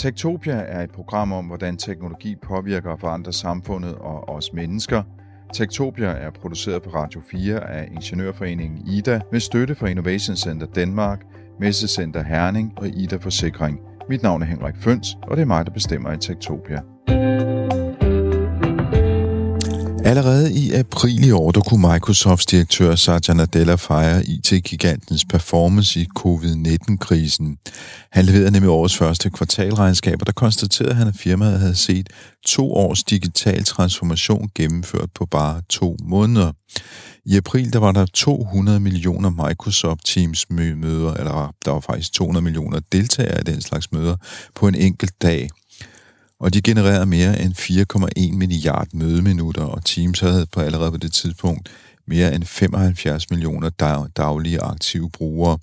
Tektopia er et program om, hvordan teknologi påvirker og forandrer samfundet og os mennesker. Tektopia er produceret på Radio 4 af Ingeniørforeningen IDA med støtte fra Innovation Center Danmark, Messecenter Herning og IDA Forsikring. Mit navn er Henrik Føns, og det er mig, der bestemmer i Tektopia. Allerede i april i år, der kunne Microsofts direktør Satya Nadella fejre IT-gigantens performance i covid-19-krisen. Han leverede nemlig årets første kvartalregnskab, og der konstaterede han, at firmaet havde set to års digital transformation gennemført på bare to måneder. I april der var der 200 millioner Microsoft Teams møder, eller der var faktisk 200 millioner deltagere i den slags møder på en enkelt dag – og de genererede mere end 4,1 milliard mødeminutter, og Teams havde på allerede på det tidspunkt mere end 75 millioner daglige aktive brugere.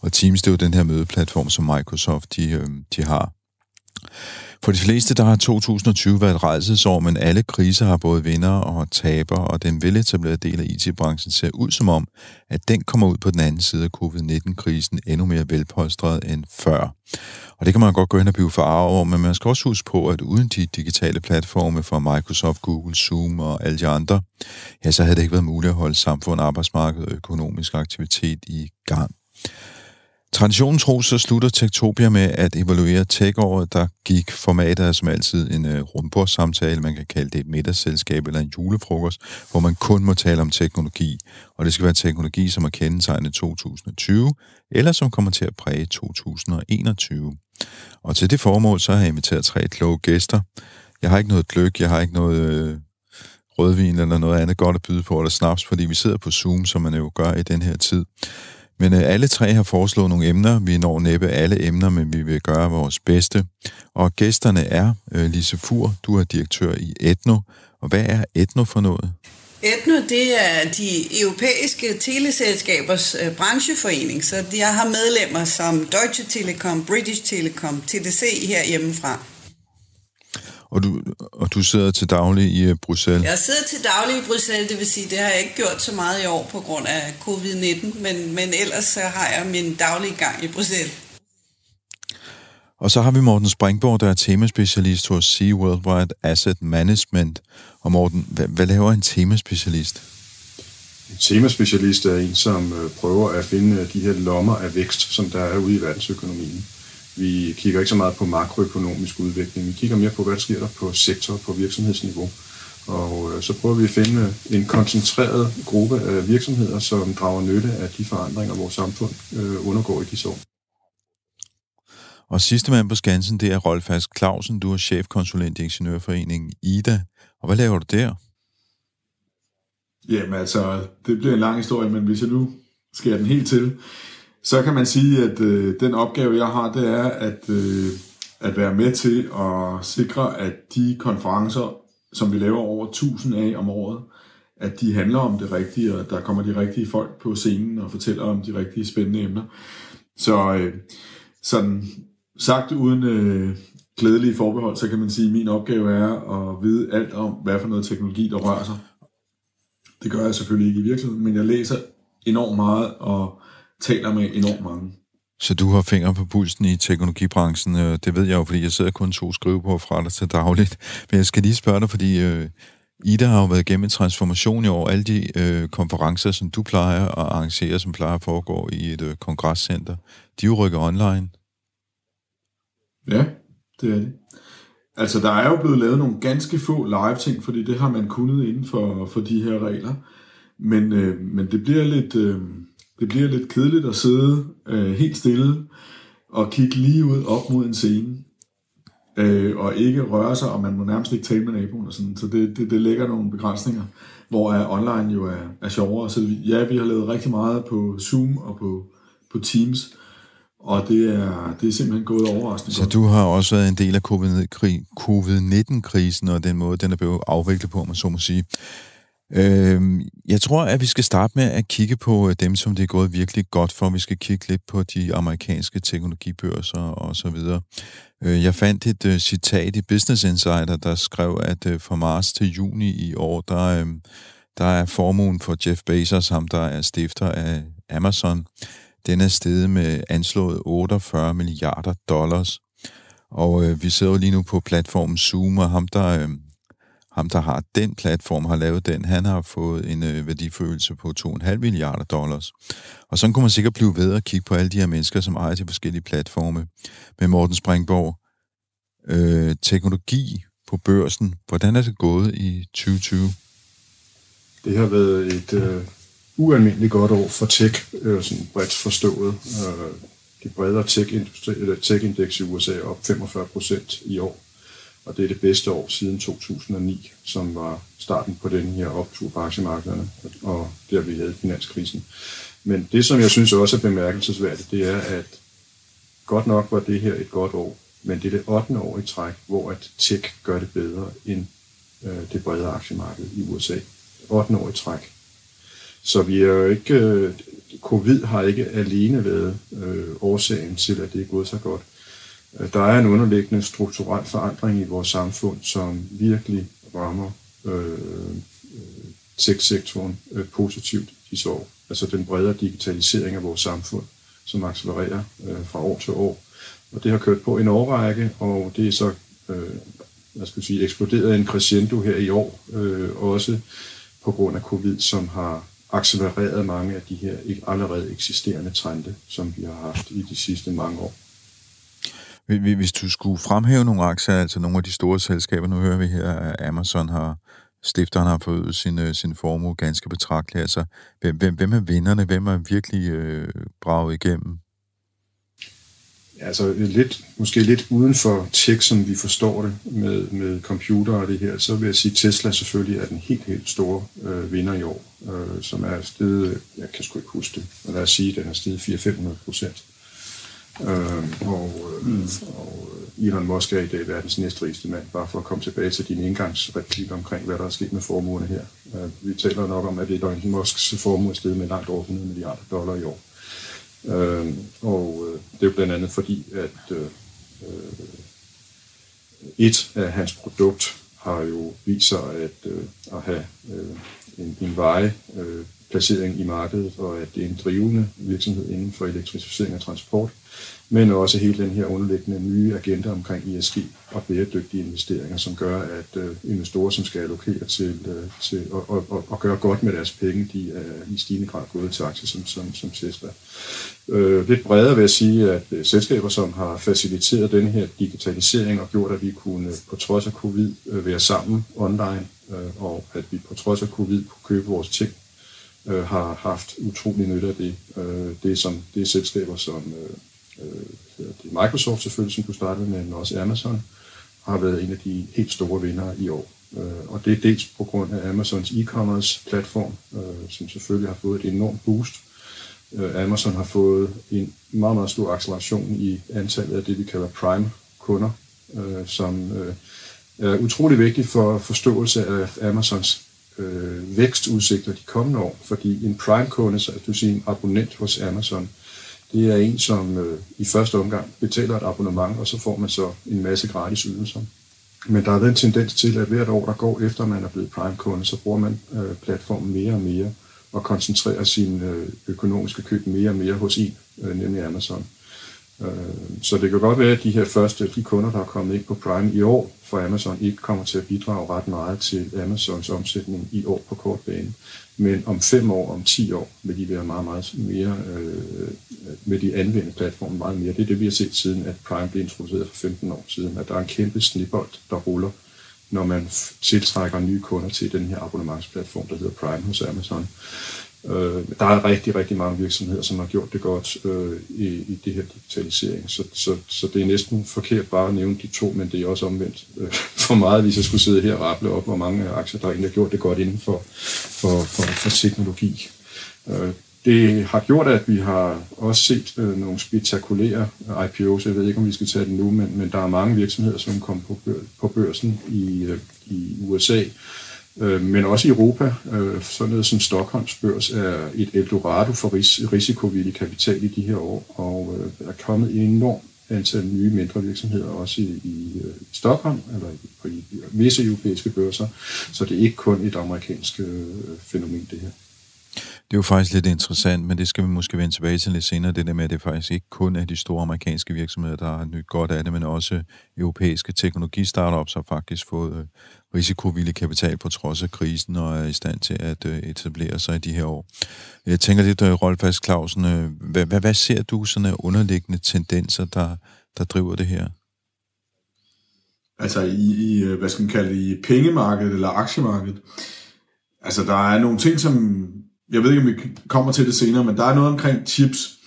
Og Teams, det er jo den her mødeplatform, som Microsoft de, øhm, de har. For de fleste, der har 2020 været et rejsesår, men alle kriser har både vinder og taber, og den veletablerede del af IT-branchen ser ud som om, at den kommer ud på den anden side af covid-19-krisen endnu mere velpolstret end før. Og det kan man godt gå hen og blive farvet over, men man skal også huske på, at uden de digitale platforme fra Microsoft, Google, Zoom og alle de andre, ja, så havde det ikke været muligt at holde samfund, arbejdsmarked og økonomisk aktivitet i gang. Traditionen tro, så slutter Tektopia med at evaluere tech-året, der gik. Formatet som altid en øh, uh, rundbordssamtale, man kan kalde det et middagsselskab eller en julefrokost, hvor man kun må tale om teknologi. Og det skal være teknologi, som er kendetegnet 2020, eller som kommer til at præge 2021. Og til det formål, så har jeg inviteret tre kloge gæster. Jeg har ikke noget gløk, jeg har ikke noget øh, rødvin eller noget andet godt at byde på, eller snaps, fordi vi sidder på Zoom, som man jo gør i den her tid. Men øh, alle tre har foreslået nogle emner. Vi når næppe alle emner, men vi vil gøre vores bedste. Og gæsterne er øh, Lise Fur, du er direktør i Etno. Og hvad er Etno for noget? Etno, det er de europæiske teleselskabers øh, brancheforening, så jeg har medlemmer som Deutsche Telekom, British Telecom, TDC her hjemmefra. Og du, og du sidder til daglig i uh, Bruxelles? Jeg sidder til daglig i Bruxelles, det vil sige, det har jeg ikke gjort så meget i år på grund af covid-19, men, men ellers så har jeg min daglige gang i Bruxelles. Og så har vi Morten Springborg, der er temaspecialist hos Sea Worldwide Asset Management. Og Morten, hvad, hvad laver en temaspecialist? En temaspecialist er en, som øh, prøver at finde de her lommer af vækst, som der er ude i verdensøkonomien. Vi kigger ikke så meget på makroøkonomisk udvikling. Vi kigger mere på, hvad der sker der på sektor, på virksomhedsniveau. Og øh, så prøver vi at finde en koncentreret gruppe af virksomheder, som drager nytte af de forandringer, vores samfund øh, undergår i disse år. Og sidste mand på Skansen, det er Rolf Ask Clausen. Du er chefkonsulent i Ingeniørforeningen IDA. Og hvad laver du der? Jamen altså, det bliver en lang historie, men hvis jeg nu skærer den helt til, så kan man sige, at øh, den opgave, jeg har, det er at, øh, at være med til at sikre, at de konferencer, som vi laver over 1000 af om året, at de handler om det rigtige, og der kommer de rigtige folk på scenen og fortæller om de rigtige spændende emner. Så øh, sådan sagt uden øh, glædelige forbehold, så kan man sige, at min opgave er at vide alt om, hvad for noget teknologi, der rører sig. Det gør jeg selvfølgelig ikke i virkeligheden, men jeg læser enormt meget og taler med enormt mange. Så du har fingre på pulsen i teknologibranchen. Øh, det ved jeg jo, fordi jeg sidder kun to skrive på fra dig til dagligt. Men jeg skal lige spørge dig, fordi øh, Ida har jo været igennem en transformation i år. Alle de øh, konferencer, som du plejer at arrangere, som plejer at foregå i et øh, kongresscenter, de er jo rykket online. Ja, det er det. Altså, der er jo blevet lavet nogle ganske få live-ting, fordi det har man kunnet inden for, for de her regler. Men, øh, men det bliver lidt... Øh, det bliver lidt kedeligt at sidde øh, helt stille og kigge lige ud op mod en scene. Øh, og ikke røre sig, og man må nærmest ikke tale med naboen og sådan. Så det, det, det lægger nogle begrænsninger, hvor er online jo er, er sjovere. Så ja, vi har lavet rigtig meget på Zoom og på, på Teams, og det er, det er simpelthen gået overraskende Så godt. du har også været en del af covid-19-krisen, og den måde, den er blevet afviklet på, man så må sige. Øh, jeg tror, at vi skal starte med at kigge på øh, dem, som det er gået virkelig godt for. Vi skal kigge lidt på de amerikanske teknologibørser og så videre. Øh, jeg fandt et øh, citat i Business Insider, der skrev, at øh, fra marts til juni i år, der, øhm, der er formuen for Jeff Bezos, ham der er stifter af Amazon, den er steget med anslået 48 milliarder dollars. Og øh, vi sidder jo lige nu på platformen Zoom, og ham der, øh, ham, der har den platform, har lavet den, han har fået en øh, værdifølelse på 2,5 milliarder dollars. Og sådan kunne man sikkert blive ved at kigge på alle de her mennesker, som ejer de forskellige platforme. Med Morten Springborg, øh, teknologi på børsen, hvordan er det gået i 2020? Det har været et øh, ualmindeligt godt år for tech, øh, sådan bredt forstået. Øh, de bredere tech-indeks i USA er op 45 procent i år og det er det bedste år siden 2009, som var starten på den her optur på aktiemarkederne, og der vi havde finanskrisen. Men det, som jeg synes også er bemærkelsesværdigt, det er, at godt nok var det her et godt år, men det er det 8. år i træk, hvor at tech gør det bedre end øh, det brede aktiemarked i USA. 8. år i træk. Så vi er jo ikke, øh, covid har ikke alene været øh, årsagen til, at det er gået så godt. Øh, der er en underliggende strukturel forandring i vores samfund, som virkelig rammer øh, øh tech-sektoren øh, positivt disse år. Altså den bredere digitalisering af vores samfund, som accelererer øh, fra år til år. Og det har kørt på en årrække, og det er så øh, hvad skal jeg sige, eksploderet en crescendo her i år, øh, også på grund af covid, som har accelereret mange af de her allerede eksisterende trende, som vi har haft i de sidste mange år. Hvis du skulle fremhæve nogle aktier, altså nogle af de store selskaber, nu hører vi her, at Amazon har, stifteren har fået sin, øh, sin formue ganske betragteligt. Altså, hvem, hvem, hvem er vinderne? Hvem er virkelig øh, braget igennem? Altså lidt, måske lidt uden for tech, som vi forstår det med, med computer og det her, så vil jeg sige, at Tesla selvfølgelig er den helt, helt store øh, vinder i år, øh, som er steget, jeg kan sgu ikke huske det, men lad os sige, at den er steget 400-500 procent. Øh, og, mm. og Elon Musk er i dag verdens næstrigeste mand, bare for at komme tilbage til din indgangsreplik omkring, hvad der er sket med formuerne her. Øh, vi taler nok om, at Elon Musks formue er steget med langt over 100 milliarder dollar i år. Øh, og øh, det er blandt andet fordi, at øh, øh, et af hans produkt har jo vist sig at, øh, at have øh, en, en veje øh, placering i markedet, og at det er en drivende virksomhed inden for elektrificering af transport men også hele den her underliggende nye agenda omkring ESG og bæredygtige investeringer, som gør, at øh, investorer, som skal allokere til, øh, til og, og, og, og gøre godt med deres penge, de er i stigende grad gået til aktier som, som, som Tesla. Øh, lidt bredere vil jeg sige, at øh, selskaber, som har faciliteret den her digitalisering og gjort, at vi kunne på trods af covid øh, være sammen online, øh, og at vi på trods af covid kunne købe vores ting, øh, har haft utrolig nytte af det. Øh, det, er som, det er selskaber, som øh, øh det det Microsoft selvfølgelig, som du startede med, men også Amazon, har været en af de helt store vinder i år. Øh, og det er dels på grund af Amazons e-commerce platform, øh, som selvfølgelig har fået et enormt boost. Øh, Amazon har fået en meget, meget stor acceleration i antallet af det, vi kalder prime-kunder, øh, som øh, er utrolig vigtigt for forståelse af Amazons øh, vækstudsigter de kommende år, fordi en prime-kunde, så du siger en abonnent hos Amazon, det er en, som øh, i første omgang betaler et abonnement, og så får man så en masse gratis ydelser. Men der er været en tendens til, at hvert år, der går efter man er blevet Prime-kunde, så bruger man øh, platformen mere og mere og koncentrerer sin øh, økonomiske køb mere og mere hos en, øh, nemlig Amazon. Øh, så det kan godt være, at de her første de kunder, der er kommet ind på Prime i år for Amazon, ikke kommer til at bidrage ret meget til Amazons omsætning i år på kort bane. Men om fem år, om ti år, vil de være meget, meget mere, øh, med de anvendte platforme meget mere. Det er det, vi har set siden, at Prime blev introduceret for 15 år siden, at der er en kæmpe snibbold, der ruller, når man tiltrækker nye kunder til den her abonnementsplatform, der hedder Prime hos Amazon. Øh, der er rigtig, rigtig mange virksomheder, som har gjort det godt øh, i, i det her digitalisering. Så, så, så det er næsten forkert bare at nævne de to, men det er også omvendt øh, for meget, hvis jeg skulle sidde her og rapple op, hvor mange aktier, der egentlig har gjort det godt inden for, for, for, for teknologi. Øh, det har gjort, at vi har også set øh, nogle spektakulære IPOs. Jeg ved ikke, om vi skal tage det nu, men, men der er mange virksomheder, som kom på, bør, på børsen i, øh, i USA, øh, men også i Europa. Øh, sådan noget som Stockholms børs er et eldorado for ris- risikovillig kapital i de her år, og øh, der er kommet en enorm antal nye mindre virksomheder også i, i øh, Stockholm eller i, på i, visse europæiske børser, så det er ikke kun et amerikansk øh, fænomen det her. Det er jo faktisk lidt interessant, men det skal vi måske vende tilbage til lidt senere, det der med, at det faktisk ikke kun er de store amerikanske virksomheder, der har nyt godt af det, men også europæiske teknologistartups har faktisk fået øh, risikovillig kapital på trods af krisen og er i stand til at øh, etablere sig i de her år. Jeg tænker lidt, øh, Rolf Fast Clausen, øh, hvad, hvad, hvad ser du sådan af underliggende tendenser, der, der driver det her? Altså i, i, øh, hvad skal man kalde det, i pengemarkedet eller aktiemarkedet. Altså der er nogle ting, som jeg ved ikke, om vi kommer til det senere, men der er noget omkring chips,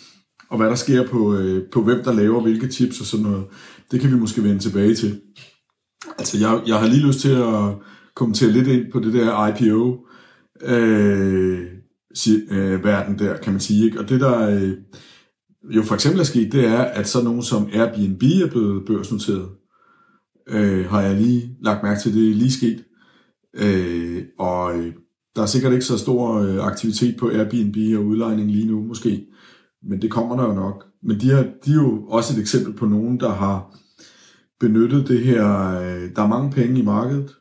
og hvad der sker på, øh, på hvem der laver hvilke chips og sådan noget. Det kan vi måske vende tilbage til. Altså, jeg, jeg har lige lyst til at kommentere lidt ind på det der IPO øh, øh, verden der, kan man sige. Ikke? Og det der øh, jo for eksempel er sket, det er, at så nogen som Airbnb er blevet børsnoteret. Øh, har jeg lige lagt mærke til, det er lige sket. Øh, og øh, der er sikkert ikke så stor øh, aktivitet på Airbnb og udlejning lige nu, måske. Men det kommer der jo nok. Men de, er, de er jo også et eksempel på nogen, der har benyttet det her. Øh, der er mange penge i markedet.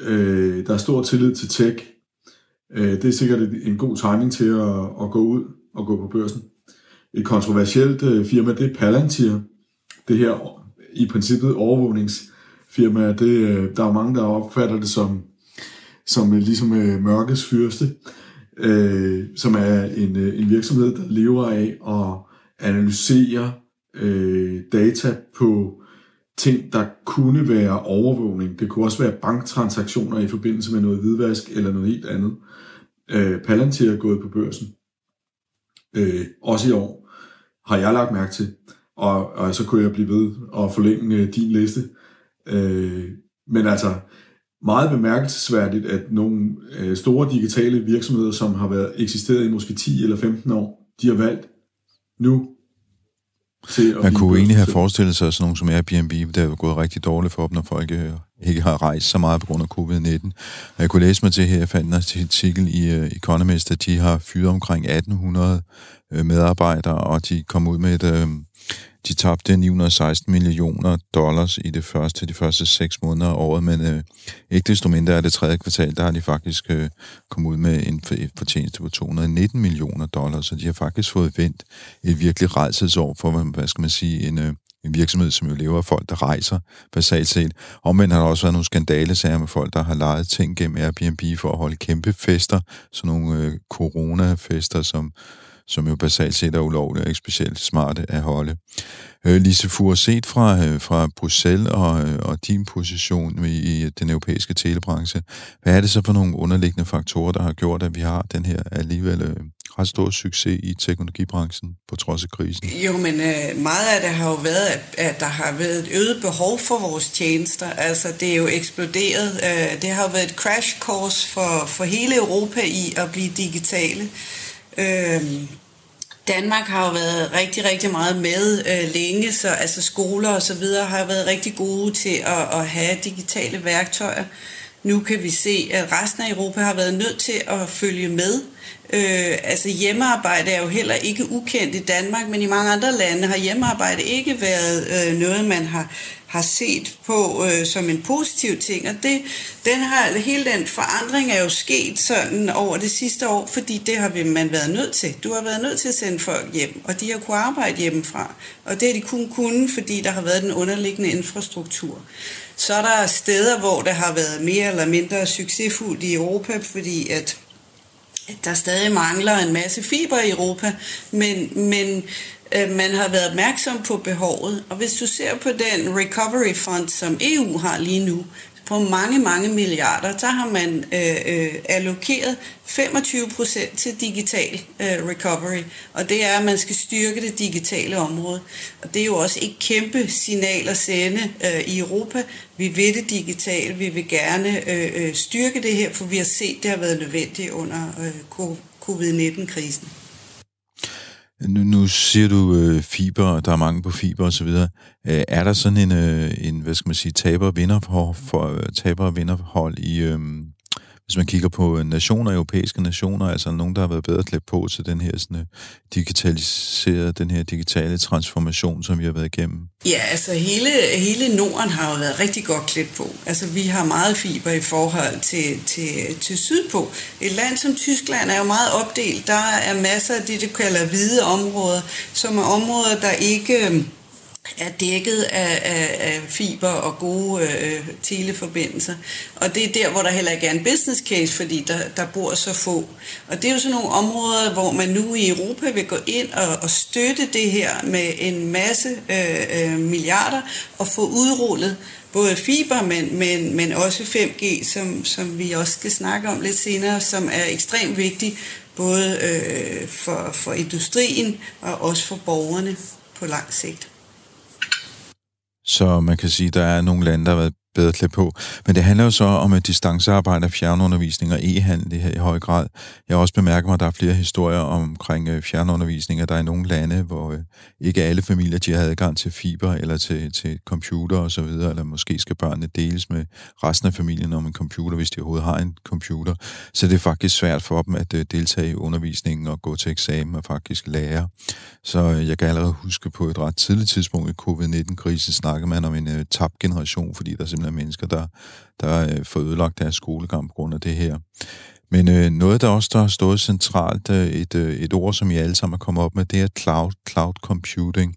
Øh, der er stor tillid til tech. Øh, det er sikkert en god timing til at, at gå ud og gå på børsen. Et kontroversielt øh, firma, det er Palantir. Det her i princippet overvågningsfirma. Det, øh, der er mange, der opfatter det som som er ligesom øh, mørkets fyrste, øh, som er en, øh, en virksomhed, der lever af at analysere øh, data på ting, der kunne være overvågning. Det kunne også være banktransaktioner i forbindelse med noget hvidvask eller noget helt andet. Øh, Palantir er gået på børsen. Øh, også i år har jeg lagt mærke til, og, og så kunne jeg blive ved og forlænge øh, din liste. Øh, men altså, meget bemærkelsesværdigt, at nogle øh, store digitale virksomheder, som har været eksisteret i måske 10 eller 15 år, de har valgt nu til at Man kunne egentlig have forestillet sig sådan nogle som Airbnb, der er gået rigtig dårligt for dem, når folk øh, ikke har rejst så meget på grund af covid-19. Og jeg kunne læse mig til her, jeg fandt en artikel i uh, Economist, at de har fyret omkring 1800 uh, medarbejdere, og de kom ud med et, de tabte 916 millioner dollars i det første, de første seks måneder af året, men øh, ikke desto mindre er det tredje kvartal, der har de faktisk øh, kommet ud med en fortjeneste på 219 millioner dollars, så de har faktisk fået vendt et virkelig rejselsår for, hvad skal man sige, en, øh, en virksomhed, som jo lever af folk, der rejser, basalt set. Omvendt har der også været nogle skandalesager med folk, der har lejet ting gennem Airbnb for at holde kæmpe fester, sådan nogle øh, corona-fester, som som jo basalt set er ulovlige og ikke specielt smarte at holde. Øh, Lise Fuhr, set fra, øh, fra Bruxelles og, øh, og din position i, i den europæiske telebranche, hvad er det så for nogle underliggende faktorer, der har gjort, at vi har den her alligevel øh, ret stor succes i teknologibranchen på trods af krisen? Jo, men øh, meget af det har jo været, at, at der har været et øget behov for vores tjenester. Altså, det er jo eksploderet. Øh, det har jo været et crash course for, for hele Europa i at blive digitale. Øh, Danmark har jo været rigtig, rigtig meget med øh, længe, så altså skoler og så videre har været rigtig gode til at, at have digitale værktøjer. Nu kan vi se, at resten af Europa har været nødt til at følge med. Øh, altså hjemmearbejde er jo heller ikke ukendt i Danmark, men i mange andre lande har hjemmearbejde ikke været øh, noget, man har har set på øh, som en positiv ting, og det, den har, hele den forandring er jo sket sådan over det sidste år, fordi det har man været nødt til. Du har været nødt til at sende folk hjem, og de har kunnet arbejde hjemmefra, og det har de kun kunne, fordi der har været den underliggende infrastruktur. Så er der steder, hvor det har været mere eller mindre succesfuldt i Europa, fordi at der stadig mangler en masse fiber i Europa, men, men Øh, man har været opmærksom på behovet. Og hvis du ser på den recovery fund, som EU har lige nu, på mange, mange milliarder, der har man øh, øh, allokeret 25 procent til digital øh, recovery, og det er, at man skal styrke det digitale område. Og det er jo også et kæmpe signal at sende øh, i Europa. Vi vil det digitale, vi vil gerne øh, øh, styrke det her, for vi har set, det har været nødvendigt under øh, covid-19-krisen. Nu, nu siger du øh, fiber, der er mange på fiber og så videre. Øh, er der sådan en, øh, en hvad skal man sige, taber-vinder for, for taber-vinderhold i, øh, hvis man kigger på øh, nationer, europæiske nationer, altså nogen, der har været bedre klædt på til den her sådan, øh, digitaliserede, den her digitale transformation, som vi har været igennem? Ja, altså hele, hele Norden har jo været rigtig godt klædt på. Altså vi har meget fiber i forhold til, til, til sydpå. Et land som Tyskland er jo meget opdelt. Der er masser af det, de kalder hvide områder, som er områder, der ikke øhm, er dækket af, af, af fiber og gode øh, teleforbindelser. Og det er der, hvor der heller ikke er en business case, fordi der, der bor så få. Og det er jo sådan nogle områder, hvor man nu i Europa vil gå ind og, og støtte det her med en masse øh, øh, milliarder og få udrullet både fiber, men, men, men også 5G, som, som vi også skal snakke om lidt senere, som er ekstremt vigtig både øh, for, for industrien og også for borgerne på lang sigt. Så man kan sige, at der er nogle lande, der har været bedre klædt på. Men det handler jo så om et distancearbejde, fjernundervisning og e-handel her i høj grad. Jeg har også bemærket mig, at der er flere historier omkring øh, fjernundervisning, at der er nogle lande, hvor øh, ikke alle familier de har adgang til fiber eller til, til computer og så videre, eller måske skal børnene deles med resten af familien om en computer, hvis de overhovedet har en computer. Så det er faktisk svært for dem at øh, deltage i undervisningen og gå til eksamen og faktisk lære. Så jeg kan allerede huske på et ret tidligt tidspunkt i covid-19-krisen snakkede man om en tabt generation, fordi der simpelthen mennesker, der, der øh, får ødelagt deres skolegang på grund af det her. Men øh, noget, der også der har stået centralt, øh, et, øh, et ord, som I alle sammen er kommet op med, det er cloud, cloud computing.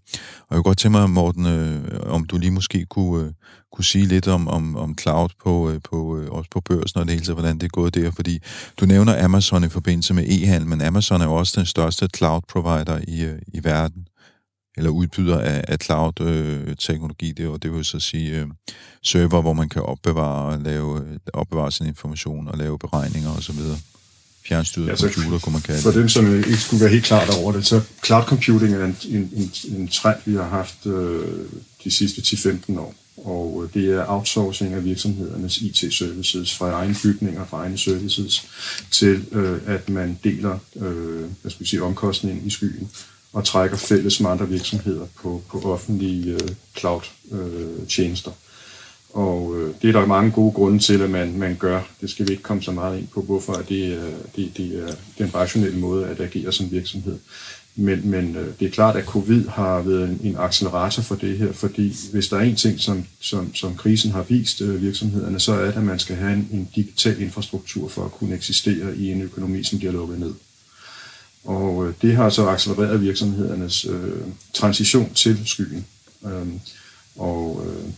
Og jeg kunne godt tænke mig, Morten, øh, om du lige måske kunne, øh, kunne sige lidt om, om, om cloud på, øh, på, øh, også på børsen og det hele hvordan det er gået der. Fordi du nævner Amazon i forbindelse med e-handel, men Amazon er jo også den største cloud provider i, øh, i verden eller udbyder af, af cloud-teknologi, øh, det, det vil så sige øh, server, hvor man kan opbevare, lave, opbevare sin information og lave beregninger osv. Fjernstyret ja, computer, kunne man kalde For dem, som ikke skulle være helt klart over det, så cloud computing er en, en, en, en trend, vi har haft øh, de sidste 10-15 år. Og øh, det er outsourcing af virksomhedernes IT-services fra egne bygninger, fra egne services, til øh, at man deler øh, hvad skal vi sige, omkostningen i skyen og trækker fælles med andre virksomheder på, på offentlige øh, cloud-tjenester. Øh, og øh, det er der mange gode grunde til, at man, man gør. Det skal vi ikke komme så meget ind på, hvorfor det, øh, det, det er den rationelle måde at agere som virksomhed. Men, men øh, det er klart, at covid har været en, en accelerator for det her, fordi hvis der er en ting, som, som, som krisen har vist øh, virksomhederne, så er det, at man skal have en, en digital infrastruktur for at kunne eksistere i en økonomi, som bliver lukket ned. Og øh, det har så accelereret virksomhedernes øh, transition til skyen. Øhm, og øh,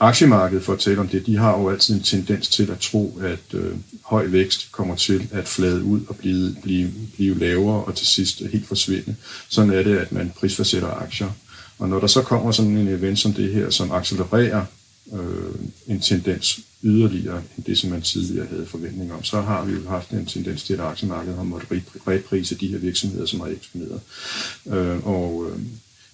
aktiemarkedet, for at tale om det, de har jo altid en tendens til at tro, at øh, høj vækst kommer til at flade ud og blive, blive, blive lavere og til sidst helt forsvinde. Sådan er det, at man prisforsætter aktier. Og når der så kommer sådan en event som det her, som accelererer øh, en tendens yderligere end det, som man tidligere havde forventning om, så har vi jo haft en tendens til, at aktiemarkedet har måttet reprise de her virksomheder, som har eksponeret. Øh, og øh,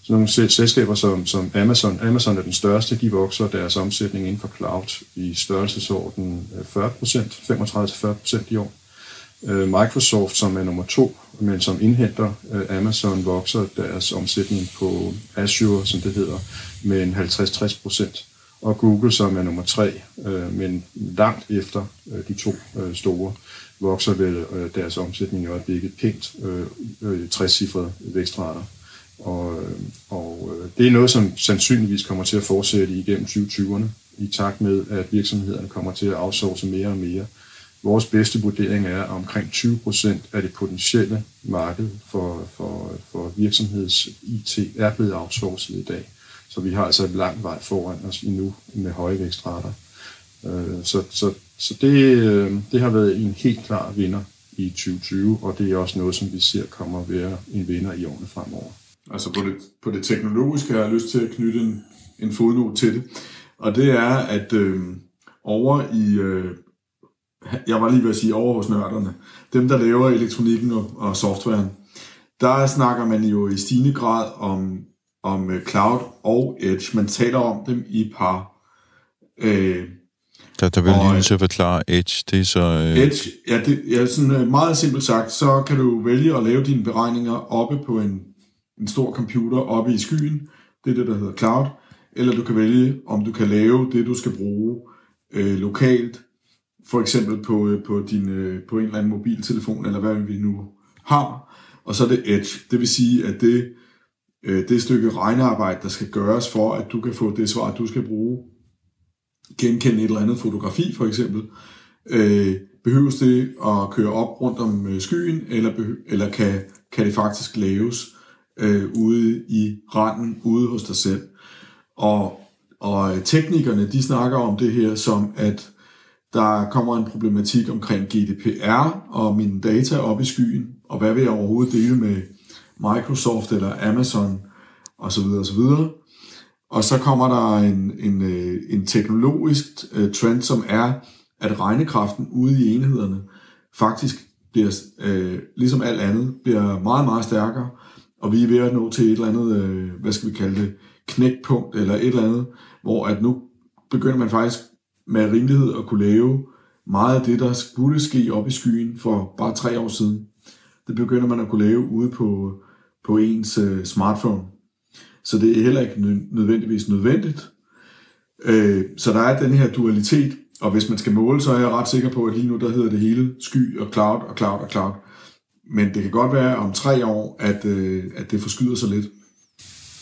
sådan nogle selskaber som, som Amazon, Amazon er den største, de vokser deres omsætning inden for cloud i størrelsesorden 40% 35-40% i år. Øh, Microsoft, som er nummer to, men som indhenter øh, Amazon, vokser deres omsætning på Azure, som det hedder, med en 50-60 procent og Google, som er nummer tre, øh, men langt efter øh, de to øh, store, vokser vel øh, deres omsætning i øjeblikket pænt øh, øh, 60-cifrede vækstrater. Og, øh, og øh, det er noget, som sandsynligvis kommer til at fortsætte igennem 2020'erne, i takt med, at virksomhederne kommer til at outsource mere og mere. Vores bedste vurdering er, at omkring 20 procent af det potentielle marked for, for, for virksomheds-IT er blevet outsourcet i dag. Så vi har altså et langt vej foran os endnu med høje vækstrater. Øh, så, så, så det, øh, det har været en helt klar vinder i 2020, og det er også noget, som vi ser kommer at være en vinder i årene fremover. Altså på det, på det teknologiske har jeg lyst til at knytte en, en fodnote til det, og det er, at øh, over i, øh, jeg var lige ved at sige over hos nørderne, dem der laver elektronikken og, og softwaren, der snakker man jo i stigende grad om om uh, cloud og edge. Man taler om dem i par. Øh, der, der vil lige til at forklare edge. Det er så... Øh... Edge, ja, det, ja, sådan uh, meget simpelt sagt, så kan du vælge at lave dine beregninger oppe på en, en stor computer oppe i skyen. Det er det, der hedder cloud. Eller du kan vælge, om du kan lave det, du skal bruge øh, lokalt for eksempel på, øh, på, din, øh, på en eller anden mobiltelefon, eller hvad vi nu har. Og så er det Edge. Det vil sige, at det, øh, det stykke regnearbejde, der skal gøres for, at du kan få det svar, du skal bruge, genkende et eller andet fotografi for eksempel, øh, behøves det at køre op rundt om øh, skyen, eller, eller kan, kan det faktisk laves øh, ude i randen, ude hos dig selv. Og, og øh, teknikerne, de snakker om det her som, at der kommer en problematik omkring GDPR og mine data op i skyen, og hvad vil jeg overhovedet dele med Microsoft eller Amazon osv. osv. Og så kommer der en, en, øh, en teknologisk øh, trend, som er, at regnekraften ude i enhederne faktisk bliver, øh, ligesom alt andet, bliver meget, meget stærkere, og vi er ved at nå til et eller andet, øh, hvad skal vi kalde det, knækpunkt eller et eller andet, hvor at nu begynder man faktisk med rimelighed at kunne lave meget af det, der skulle ske op i skyen for bare tre år siden. Det begynder man at kunne lave ude på, på ens øh, smartphone. Så det er heller ikke nødvendigvis nødvendigt. Øh, så der er den her dualitet, og hvis man skal måle, så er jeg ret sikker på, at lige nu der hedder det hele sky og cloud og cloud og cloud. Men det kan godt være om tre år, at, øh, at det forskyder sig lidt.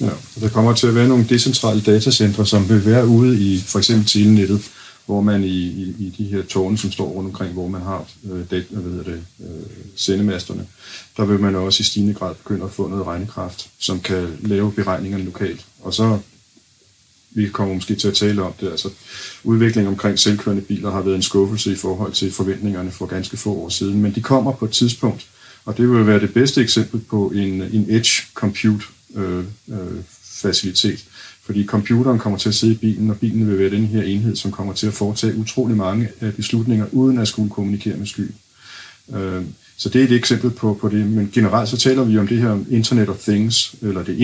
Ja, der kommer til at være nogle decentrale datacentre, som vil være ude i for eksempel telenettet, hvor man i, i, i de her tårne, som står rundt omkring, hvor man har øh, det, hvad det, øh, sendemasterne, der vil man også i stigende grad begynde at få noget regnekraft, som kan lave beregningerne lokalt. Og så vi kommer måske til at tale om det. Altså, udviklingen omkring selvkørende biler har været en skuffelse i forhold til forventningerne for ganske få år siden, men de kommer på et tidspunkt, og det vil være det bedste eksempel på en, en edge compute øh, øh, facilitet. Fordi computeren kommer til at sidde i bilen, og bilen vil være den her enhed, som kommer til at foretage utrolig mange øh, beslutninger, uden at skulle kommunikere med sky. Øh, så det er et eksempel på, på det. Men generelt så taler vi om det her Internet of Things, eller det,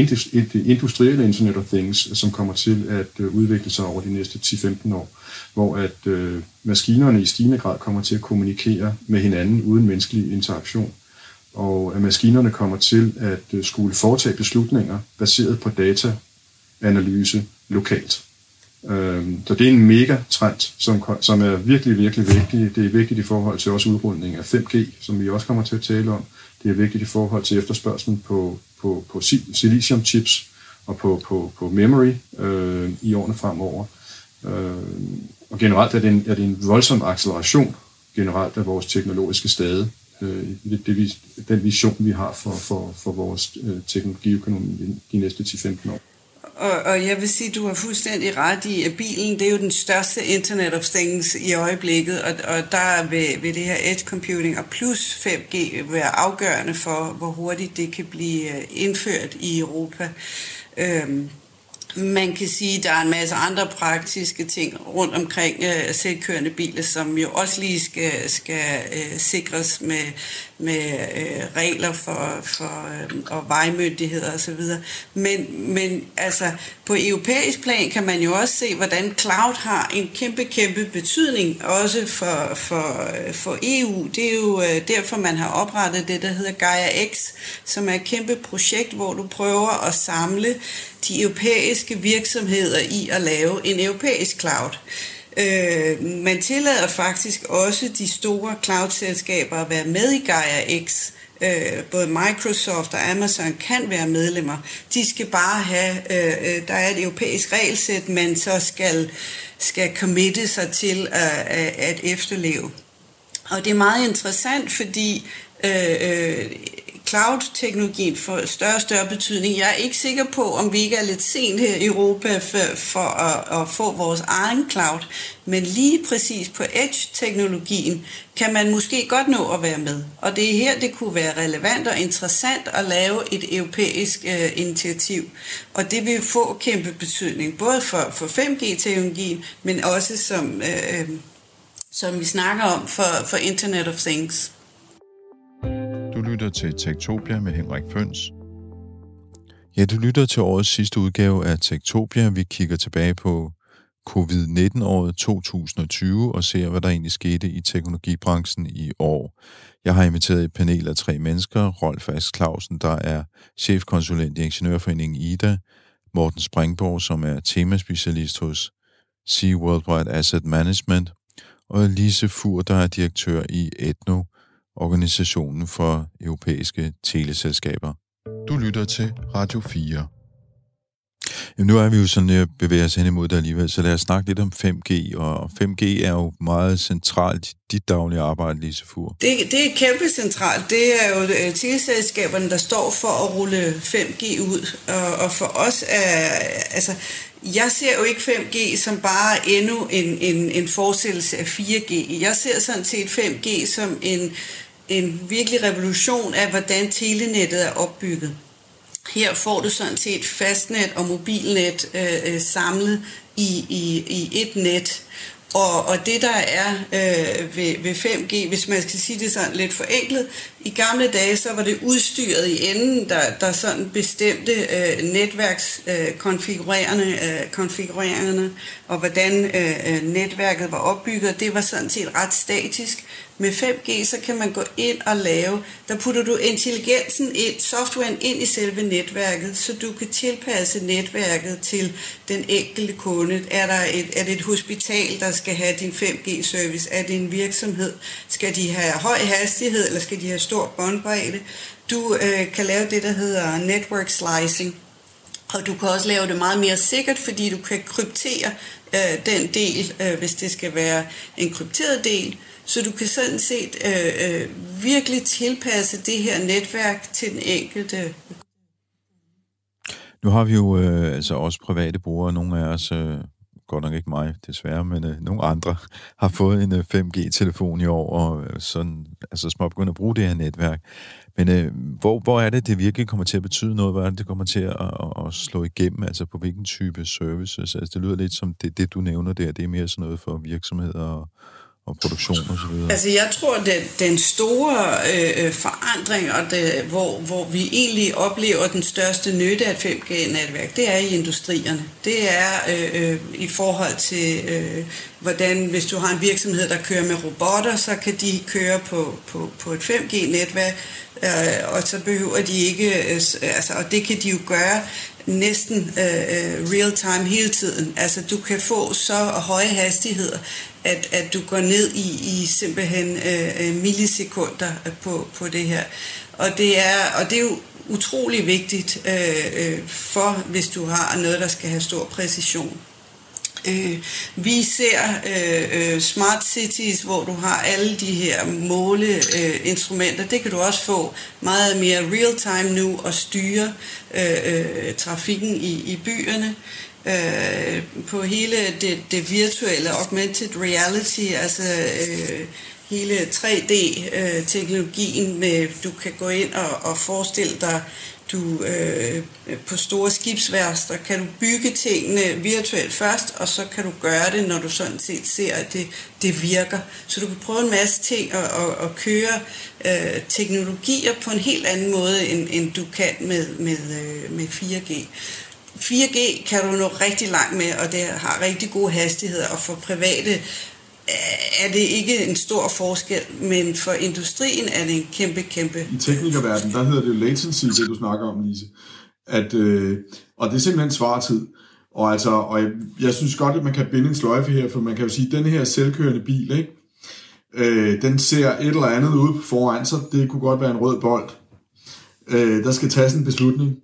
industrielle Internet of Things, som kommer til at øh, udvikle sig over de næste 10-15 år, hvor at øh, maskinerne i stigende grad kommer til at kommunikere med hinanden uden menneskelig interaktion, og at maskinerne kommer til at skulle foretage beslutninger baseret på data, analyse lokalt. Øhm, så det er en mega trend, som, som er virkelig, virkelig vigtig. Det er vigtigt i forhold til også udrulningen af 5G, som vi også kommer til at tale om. Det er vigtigt i forhold til efterspørgselen på, på, på silicium chips og på, på, på memory øh, i årene fremover. Øh, og generelt er det, en, er det en voldsom acceleration generelt af vores teknologiske stade. Øh, det, det, den vision, vi har for, for, for vores øh, teknologiøkonomi de næste 10-15 år. Og, og jeg vil sige, du har fuldstændig ret i, at bilen det er jo den største Internet of Things i øjeblikket, og, og der vil, vil det her edge computing og plus 5G være afgørende for, hvor hurtigt det kan blive øh, indført i Europa. Øhm, man kan sige, at der er en masse andre praktiske ting rundt omkring øh, selvkørende biler, som jo også lige skal, skal øh, sikres med, med øh, regler for, for øh, og vejmyndigheder osv. Men, men altså, på europæisk plan kan man jo også se, hvordan cloud har en kæmpe, kæmpe betydning, også for, for, øh, for EU. Det er jo øh, derfor, man har oprettet det, der hedder Gaia X, som er et kæmpe projekt, hvor du prøver at samle de europæiske virksomheder i at lave en europæisk cloud. Øh, Øh, man tillader faktisk også de store cloud-selskaber at være med i Gaia X. Øh, både Microsoft og Amazon kan være medlemmer. De skal bare have, øh, øh der er et europæisk regelsæt, man så skal, skal committe sig til at, at, at efterleve. Og det er meget interessant, fordi øh, øh, cloud-teknologien får større og større betydning. Jeg er ikke sikker på, om vi ikke er lidt sent her i Europa for, for at, at få vores egen cloud, men lige præcis på edge-teknologien kan man måske godt nå at være med. Og det er her, det kunne være relevant og interessant at lave et europæisk øh, initiativ. Og det vil få kæmpe betydning, både for, for 5G-teknologien, men også som, øh, øh, som vi snakker om for, for Internet of Things. Lytter til Tektopia med Henrik Føns. Ja, du lytter til årets sidste udgave af Tektopia. Vi kigger tilbage på covid-19-året 2020 og ser, hvad der egentlig skete i teknologibranchen i år. Jeg har inviteret et panel af tre mennesker. Rolf Ask Clausen, der er chefkonsulent i Ingeniørforeningen IDA. Morten Springborg, som er temaspecialist hos Sea Worldwide Asset Management. og Lise Fur, der er direktør i Etno, organisationen for europæiske teleselskaber. Du lytter til Radio 4. Jamen, nu er vi jo sådan, at bevæger os hen imod det alligevel, så lad os snakke lidt om 5G, og 5G er jo meget centralt i dit daglige arbejde, Lise Fur. Det, det er kæmpe centralt. Det er jo øh, teleselskaberne, der står for at rulle 5G ud, og, og for os er, altså, jeg ser jo ikke 5G som bare endnu en, en, en forestillelse af 4G. Jeg ser sådan set 5G som en, en virkelig revolution af, hvordan telenettet er opbygget. Her får du sådan set fastnet og mobilnet øh, øh samlet i, i, i et net. Og, og det der er øh, ved, ved 5G, hvis man skal sige det sådan lidt forenklet, i gamle dage så var det udstyret i enden, der, der sådan bestemte øh, netværkskonfigurerende øh, øh, og hvordan øh, øh, netværket var opbygget. Det var sådan set ret statisk. Med 5G, så kan man gå ind og lave, der putter du intelligensen ind, softwaren ind i selve netværket, så du kan tilpasse netværket til den enkelte kunde. Er, der et, er det et hospital, der skal have din 5G-service? Er det en virksomhed? Skal de have høj hastighed, eller skal de have stor båndbredde? Du øh, kan lave det, der hedder network slicing. Og du kan også lave det meget mere sikkert, fordi du kan kryptere øh, den del, øh, hvis det skal være en krypteret del, så du kan sådan set øh, øh, virkelig tilpasse det her netværk til den enkelte. Nu har vi jo øh, altså også private brugere, nogle af os, øh, godt nok ikke mig desværre, men øh, nogle andre, har fået en øh, 5G-telefon i år, og øh, sådan, altså små begyndt at bruge det her netværk. Men øh, hvor, hvor er det, det virkelig kommer til at betyde noget? Hvor er det, det kommer til at, at, at slå igennem? Altså på hvilken type services? Altså det lyder lidt som det, det du nævner der, det er mere sådan noget for virksomheder og, og produktion og så videre? Altså jeg tror, at den store øh, øh, forandring, og det, hvor, hvor vi egentlig oplever den største nytte af 5G-netværk, det er i industrierne. Det er øh, øh, i forhold til, øh, hvordan hvis du har en virksomhed, der kører med robotter, så kan de køre på, på, på et 5G-netværk, øh, og så behøver de ikke, øh, altså, og det kan de jo gøre næsten øh, øh, real time hele tiden. Altså du kan få så høje hastigheder, at, at du går ned i, i simpelthen øh, øh millisekunder øh, på, på det her. Og det er, og det er jo utrolig vigtigt øh, øh, for, hvis du har noget, der skal have stor præcision. Øh, vi ser øh, smart cities, hvor du har alle de her måleinstrumenter. Øh, det kan du også få meget mere real time nu og styre øh, øh, trafikken i, i byerne. Øh, Øh, på hele det, det virtuelle augmented reality, altså øh, hele 3D-teknologien øh, med, du kan gå ind og, og forestille dig du øh, på store skibsværster kan du bygge tingene virtuelt først, og så kan du gøre det, når du sådan set ser, at det, det virker. Så du kan prøve en masse ting og, og, og køre øh, teknologier på en helt anden måde, end, end du kan med, med, øh, med 4G. 4G kan du nå rigtig langt med, og det har rigtig gode hastigheder, og for private øh, er det ikke en stor forskel, men for industrien er det en kæmpe, kæmpe... I teknikerverdenen, der hedder det jo latency, det du snakker om, Lise. At, øh, og det er simpelthen svartid. Og, altså, og jeg, jeg synes godt, at man kan binde en sløjfe her, for man kan jo sige, at den her selvkørende bil, ikke? Øh, den ser et eller andet ud foran sig. Det kunne godt være en rød bold. Øh, der skal tages en beslutning.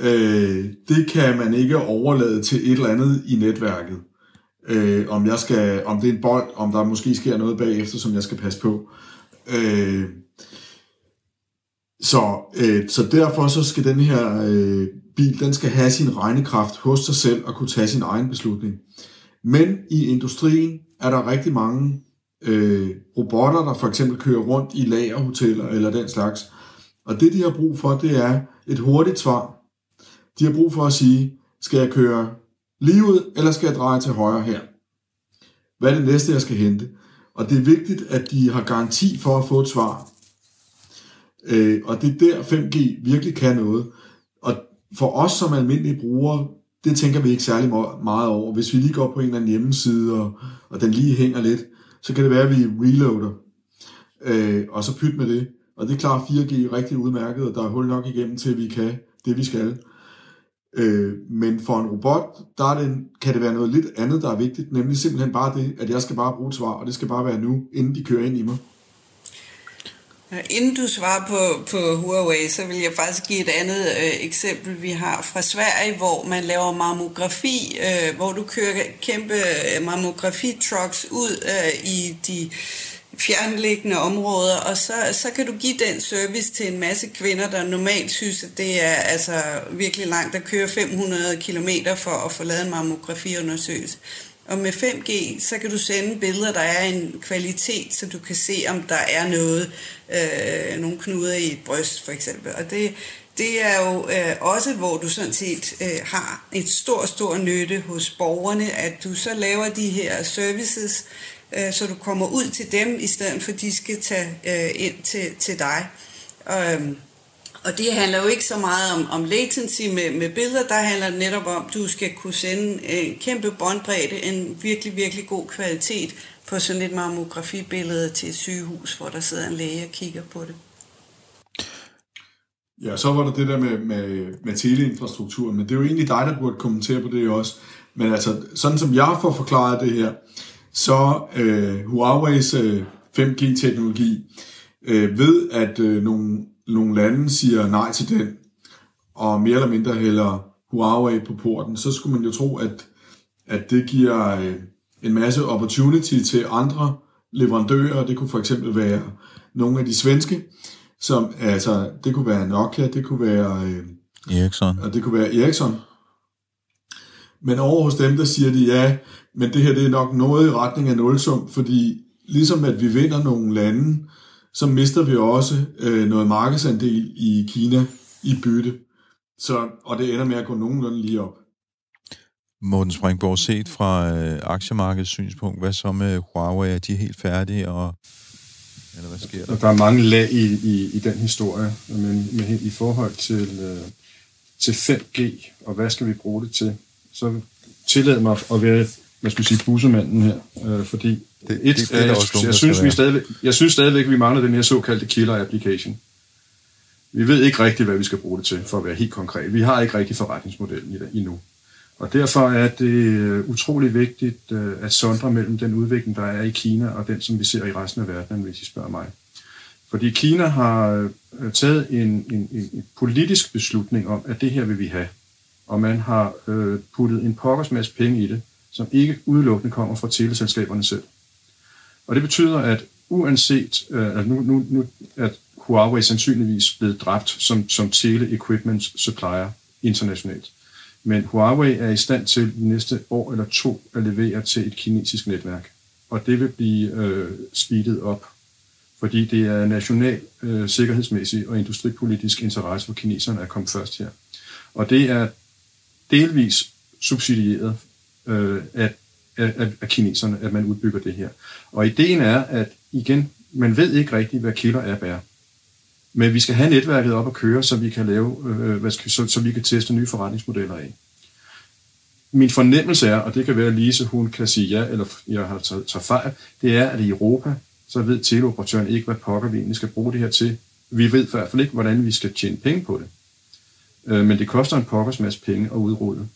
Øh, det kan man ikke overlade til et eller andet i netværket øh, om, jeg skal, om det er en bold, om der måske sker noget bagefter, som jeg skal passe på. Øh, så, øh, så derfor så skal den her øh, bil, den skal have sin regnekraft hos sig selv og kunne tage sin egen beslutning. Men i industrien er der rigtig mange øh, robotter, der for eksempel kører rundt i lagerhoteller eller den slags. Og det, de har brug for, det er et hurtigt svar. De har brug for at sige, skal jeg køre Lige ud, eller skal jeg dreje til højre her? Hvad er det næste, jeg skal hente? Og det er vigtigt, at de har garanti for at få et svar. Øh, og det er der 5G virkelig kan noget. Og for os som almindelige brugere, det tænker vi ikke særlig meget over. Hvis vi lige går på en eller anden hjemmeside, og, og den lige hænger lidt, så kan det være, at vi reloader. Øh, og så pyt med det. Og det er klart 4G er rigtig udmærket, og der er hul nok igennem til, at vi kan det, vi skal. Øh, men for en robot, der er det, kan det være noget lidt andet, der er vigtigt, nemlig simpelthen bare det, at jeg skal bare bruge et svar, og det skal bare være nu, inden de kører ind i mig. Inden du svarer på, på Huawei, så vil jeg faktisk give et andet øh, eksempel, vi har fra Sverige, hvor man laver mammografi, øh, hvor du kører kæmpe øh, mammografi-trucks ud øh, i de fjernliggende områder, og så, så kan du give den service til en masse kvinder, der normalt synes, at det er altså virkelig langt at køre 500 km for at få lavet en mammografiundersøgelse. Og med 5G, så kan du sende billeder, der er en kvalitet, så du kan se, om der er noget, øh, nogle knuder i et bryst for eksempel. Og det, det er jo øh, også, hvor du sådan set øh, har et stor, stor nytte hos borgerne, at du så laver de her services, øh, øh, så du kommer ud til dem, i stedet for at de skal tage øh, ind til, til dig. Og, øh, og det handler jo ikke så meget om, om latency med, med billeder, der handler det netop om, at du skal kunne sende en kæmpe båndbredde, en virkelig, virkelig god kvalitet på sådan et mammografibillede til et sygehus, hvor der sidder en læge og kigger på det. Ja, så var der det der med, med, med teleinfrastrukturen, men det er jo egentlig dig, der burde kommentere på det også. Men altså, sådan som jeg får forklaret det her, så øh, Huawei's øh, 5G-teknologi øh, ved, at øh, nogle nogle lande siger nej til den, og mere eller mindre hælder Huawei på porten, så skulle man jo tro, at, at det giver øh, en masse opportunity til andre leverandører. Det kunne for eksempel være nogle af de svenske, som altså, det kunne være Nokia, det kunne være øh, Ericsson. Og det kunne være Ericsson. Men over hos dem, der siger de ja, men det her det er nok noget i retning af nulsum, fordi ligesom at vi vinder nogle lande, så mister vi også øh, noget markedsandel i Kina i bytte. Så, og det ender med at gå nogenlunde lige op. Morten Springborg, set fra øh, aktiemarkedets synspunkt, hvad så med Huawei? Er de helt færdige, og, eller hvad sker der? Der er mange lag i, i, i den historie, men, men i forhold til, øh, til 5G, og hvad skal vi bruge det til, så tillad mig at være, hvad skal jeg sige, bussemanden her, øh, fordi det, et, det, det er jeg, også jeg, jeg, synes, vi stadigvæk, jeg synes stadigvæk, vi mangler den her såkaldte killer application. Vi ved ikke rigtigt, hvad vi skal bruge det til, for at være helt konkret. Vi har ikke rigtig forretningsmodellen i det endnu. Og derfor er det øh, utrolig vigtigt øh, at sondre mellem den udvikling, der er i Kina, og den, som vi ser i resten af verden, hvis I spørger mig. Fordi Kina har øh, taget en, en, en politisk beslutning om, at det her vil vi have. Og man har øh, puttet en pokkers masse penge i det, som ikke udelukkende kommer fra teleselskaberne selv. Og det betyder, at uanset, øh, at nu, nu, nu at Huawei sandsynligvis blevet dræbt som, som tele-equipment supplier internationalt. Men Huawei er i stand til næste år eller to at levere til et kinesisk netværk. Og det vil blive øh, speedet op, fordi det er national øh, sikkerhedsmæssig og industripolitisk interesse for kineserne at komme først her. Og det er delvis subsidieret øh, at af, af kineserne, at man udbygger det her. Og ideen er, at igen, man ved ikke rigtigt, hvad kilder er. Men vi skal have netværket op at køre, så vi kan lave, øh, hvad skal, så, så vi kan teste nye forretningsmodeller af. Min fornemmelse er, og det kan være, at Lise hun kan sige ja, eller jeg har taget, taget fejl, det er, at i Europa, så ved teleoperatøren ikke, hvad pokker vi egentlig skal bruge det her til. Vi ved i hvert fald ikke, hvordan vi skal tjene penge på det. Øh, men det koster en pokkers masse penge at udrulle.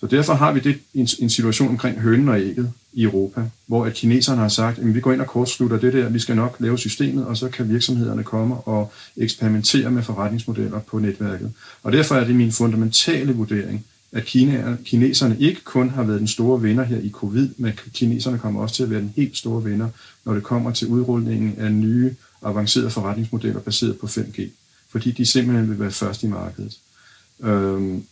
Så derfor har vi det, en, en situation omkring hønen og ægget i Europa, hvor at kineserne har sagt, at vi går ind og kortslutter det der, vi skal nok lave systemet, og så kan virksomhederne komme og eksperimentere med forretningsmodeller på netværket. Og derfor er det min fundamentale vurdering, at Kina, kineserne ikke kun har været den store vinder her i covid, men kineserne kommer også til at være den helt store vinder, når det kommer til udrulningen af nye avancerede forretningsmodeller baseret på 5G, fordi de simpelthen vil være først i markedet. Øhm,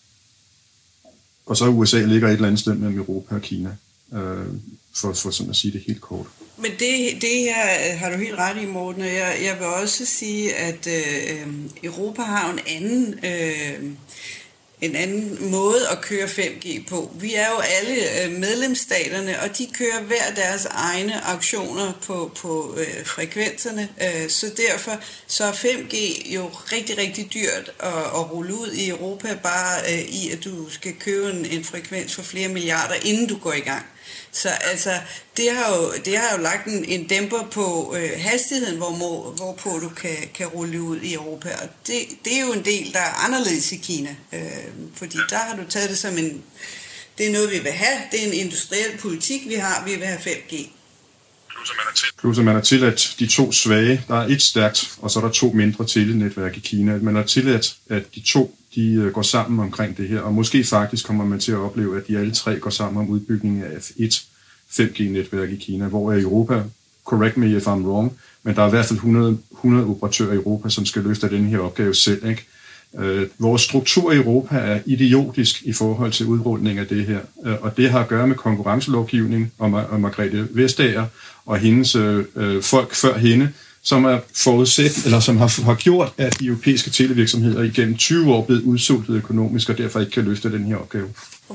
og så USA ligger et eller andet sted mellem Europa og Kina, øh, for, for sådan at sige det helt kort. Men det, det her øh, har du helt ret i, Morten, jeg, jeg vil også sige, at øh, øhm, Europa har en anden... Øh, en anden måde at køre 5G på. Vi er jo alle øh, medlemsstaterne, og de kører hver deres egne auktioner på, på øh, frekvenserne, øh, så derfor så er 5G jo rigtig, rigtig dyrt at, at rulle ud i Europa, bare øh, i at du skal købe en, en frekvens for flere milliarder, inden du går i gang. Så altså, det har jo, det har jo lagt en, en dæmper på øh, hastigheden, hvor, hvorpå du kan, kan rulle ud i Europa. Og det, det er jo en del, der er anderledes i Kina. Øh, fordi der har du taget det som en... Det er noget, vi vil have. Det er en industriel politik, vi har. Vi vil have 5G. Plus at man har tilladt de to svage. Der er et stærkt, og så er der to mindre telenetværk i Kina. Man har tilladt, at de to de øh, går sammen omkring det her, og måske faktisk kommer man til at opleve, at de alle tre går sammen om udbygningen af et 5G-netværk i Kina, hvor i Europa, correct me if I'm wrong, men der er i hvert fald 100, 100 operatører i Europa, som skal løfte den her opgave selv. Ikke? Øh, vores struktur i Europa er idiotisk i forhold til udrulning af det her, øh, og det har at gøre med konkurrencelovgivning og, og Margrethe Vestager og hendes øh, øh folk før hende, som er forudsat, eller som har, har gjort, at de europæiske televirksomheder igennem 20 år blevet udsultet økonomisk, og derfor ikke kan løfte den her opgave.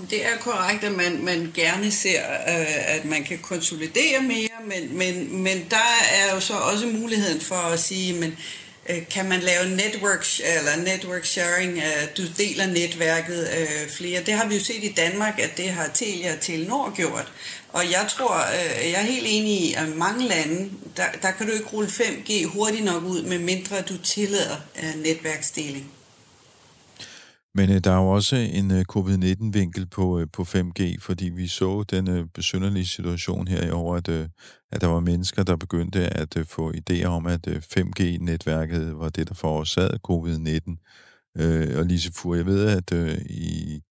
Det er korrekt, at man, man gerne ser, øh, at man kan konsolidere mere, men, men, men der er jo så også muligheden for at sige, men Øh, kan man lave network, eller network sharing, øh, du deler netværket øh, flere. Det har vi jo set i Danmark, at det har Telia og Telenor gjort. Og jeg tror, jeg er helt enig i, at mange lande, der, der kan du ikke rulle 5G hurtigt nok ud, med mindre du tillader netværksdeling. Men øh, der er jo også en øh, covid-19-vinkel på, øh, på 5G, fordi vi så den øh, besynderlige situation her i år, at, øh, at der var mennesker, der begyndte at øh, få idéer om, at øh, 5G-netværket var det, der forårsagede covid-19. Øh, og Lise Fur, jeg ved, at øh, i,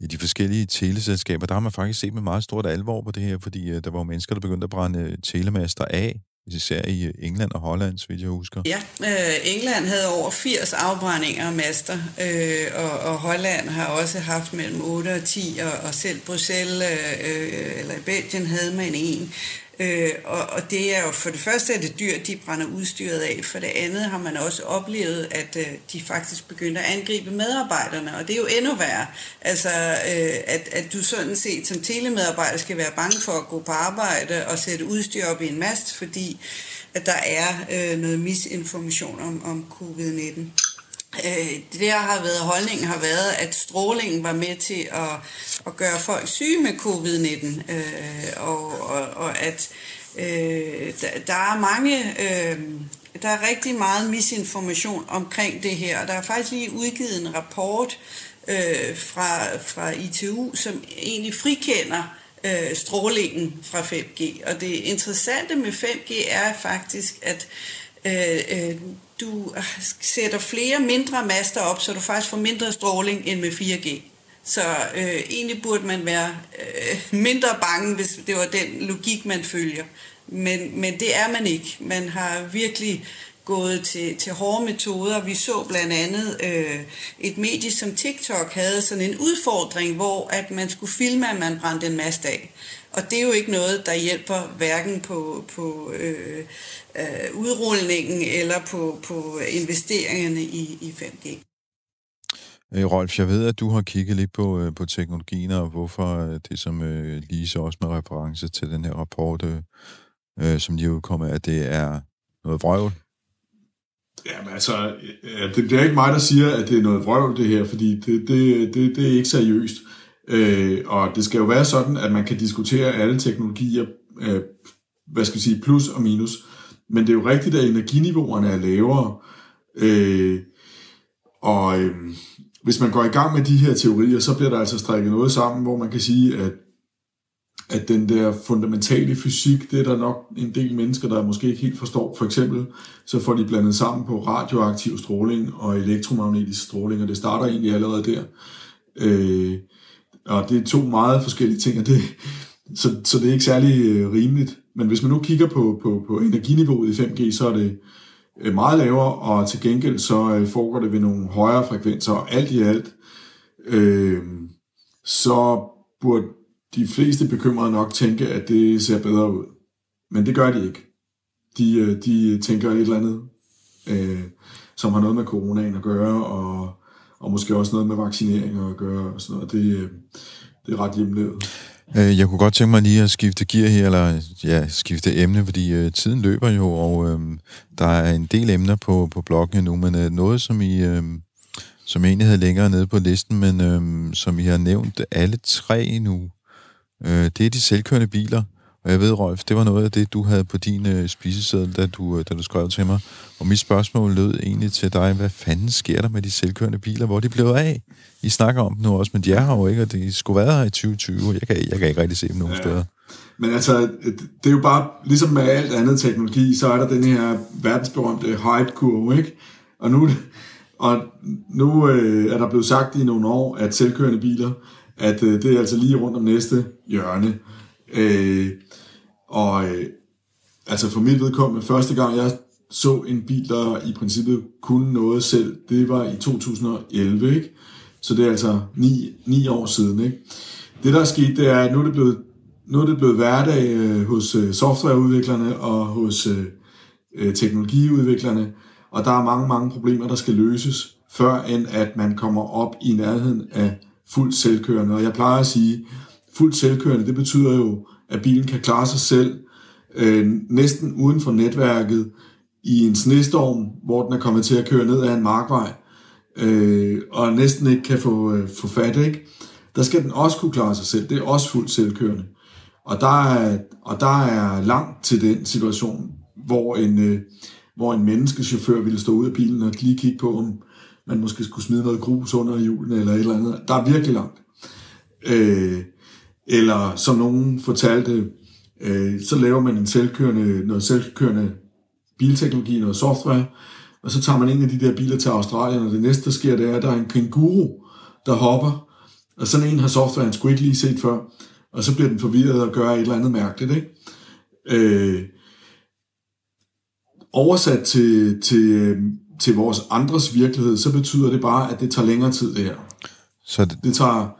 i de forskellige teleselskaber, der har man faktisk set med meget stort alvor på det her, fordi øh, der var mennesker, der begyndte at brænde øh, telemaster af især i øh, England og Holland, så vidt jeg husker. Ja, øh, England havde over 80 afbrændinger af master, øh, og, og Holland har også haft mellem 8 og 10, og, og selv Bruxelles øh, øh eller Belgien havde man en. Øh, og, og det er jo for det første er det dyr, de brænder udstyret af. For det andet har man også oplevet, at øh, de faktisk begynder at angribe medarbejderne, og det er jo endnu værre. Altså, øh, at, at du sådan set som telemedarbejder skal være bange for at gå på arbejde og sætte udstyr op i en mast, fordi at der er øh, noget misinformation om, om covid-19. Øh, det der har været holdningen har været, at strålingen var med til at, at gøre folk syge med covid-19, øh, og, og, og at øh, der, der er mange, øh, der er rigtig meget misinformation omkring det her. Der er faktisk lige udgivet en rapport øh, fra, fra ITU, som egentlig frikender øh, strålingen fra 5G. Og det interessante med 5G er faktisk, at øh, øh, du øh, sætter flere mindre master op, så du faktisk får mindre stråling end med 4G. Så øh, egentlig burde man være øh, mindre bange, hvis det var den logik, man følger. Men, men det er man ikke. Man har virkelig gået til, til hårde metoder. Vi så blandt andet øh, et medie som TikTok havde sådan en udfordring, hvor at man skulle filme, at man brændte en masse af. Og det er jo ikke noget, der hjælper hverken på, på øh, øh, udrulningen eller på, på investeringerne i, i 5G. Øh, Rolf, jeg ved, at du har kigget lidt på, øh, på teknologien, og hvorfor øh, det, som øh, Lise også med reference til den her rapport, øh, øh som lige udkommer, at det er noget vrøvl. Jamen altså, det, det er ikke mig, der siger, at det er noget vrøvl, det her, fordi det, det, det, det er ikke seriøst. Øh, Øh, og det skal jo være sådan, at man kan diskutere alle teknologier, øh, hvad skal jeg sige, plus og minus. Men det er jo rigtigt, at energiniveauerne er lavere. Øh, og øh, hvis man går i gang med de her teorier, så bliver der altså strikket noget sammen, hvor man kan sige, at at den der fundamentale fysik, det er der nok en del mennesker, der måske ikke helt forstår. For eksempel, så får de blandet sammen på radioaktiv stråling og elektromagnetisk stråling, og det starter egentlig allerede der. Øh, og det er to meget forskellige ting, og det, så, så det er ikke særlig øh, rimeligt. Men hvis man nu kigger på, på, på energiniveauet i 5G, så er det øh, meget lavere, og til gengæld så øh, foregår det ved nogle højere frekvenser, og alt i alt, øh, så burde de fleste bekymrede nok tænke, at det ser bedre ud. Men det gør de ikke. De, øh, de tænker et eller andet, øh, som har noget med coronaen at gøre, og, og måske også noget med vaccineringer at gøre, og sådan noget. Det, øh, det er ret hjemlevet. Øh, jeg kunne godt tænke mig lige at skifte gear her, eller ja, skifte emne, fordi øh, tiden løber jo, og øh, der er en del emner på, på bloggen nu, men øh, noget, som I, øh, som I egentlig havde længere nede på listen, men øh, som I har nævnt alle tre nu, Øh, det er de selvkørende biler. Og jeg ved, Rolf, det var noget af det, du havde på din øh, spiseseddel, da du, øh, da du skrev til mig. Og mit spørgsmål lød egentlig til dig, hvad fanden sker der med de selvkørende biler? Hvor de blev af? I snakker om dem nu også, men de er her jo ikke, og de skulle være her i 2020. Jeg kan, jeg kan ikke rigtig se dem nogen ja. steder. Men altså, det er jo bare, ligesom med alt andet teknologi, så er der den her verdensberømte hype-kurve, ikke? Og nu, og nu øh, er der blevet sagt i nogle år, at selvkørende biler, at øh, det er altså lige rundt om næste hjørne. Øh, og øh, altså for mit vedkommende, første gang jeg så en bil, der i princippet kunne noget selv, det var i 2011, ikke? Så det er altså ni, ni år siden, ikke? Det, der er sket, det er, at nu er det blevet, nu er det blevet hverdag øh, hos øh, softwareudviklerne og hos øh, øh teknologiudviklerne, og der er mange, mange problemer, der skal løses, før end at man kommer op i nærheden af fuldt selvkørende. Og jeg plejer at sige, fuldt selvkørende, det betyder jo, at bilen kan klare sig selv øh, næsten uden for netværket i en snestorm, hvor den er kommet til at køre ned ad en markvej, øh, og næsten ikke kan få, øh, få fat, ikke? Der skal den også kunne klare sig selv. Det er også fuldt selvkørende. Og der er, og der er langt til den situation, hvor en, øh, hvor en menneskechauffør ville stå ud af bilen og lige kigge på, om man måske skulle smide noget grus under hjulene eller et eller andet. Der er virkelig langt. Øh, eller som nogen fortalte, øh, så laver man en selvkørende, noget selvkørende bilteknologi, noget software, og så tager man en af de der biler til Australien, og det næste, der sker, det er, at der er en kænguru, der hopper, og sådan en har softwaren sgu ikke lige set før, og så bliver den forvirret og gør et eller andet mærkeligt, ikke? Øh, oversat til, til, til vores andres virkelighed, så betyder det bare, at det tager længere tid, det her. Så det... det tager,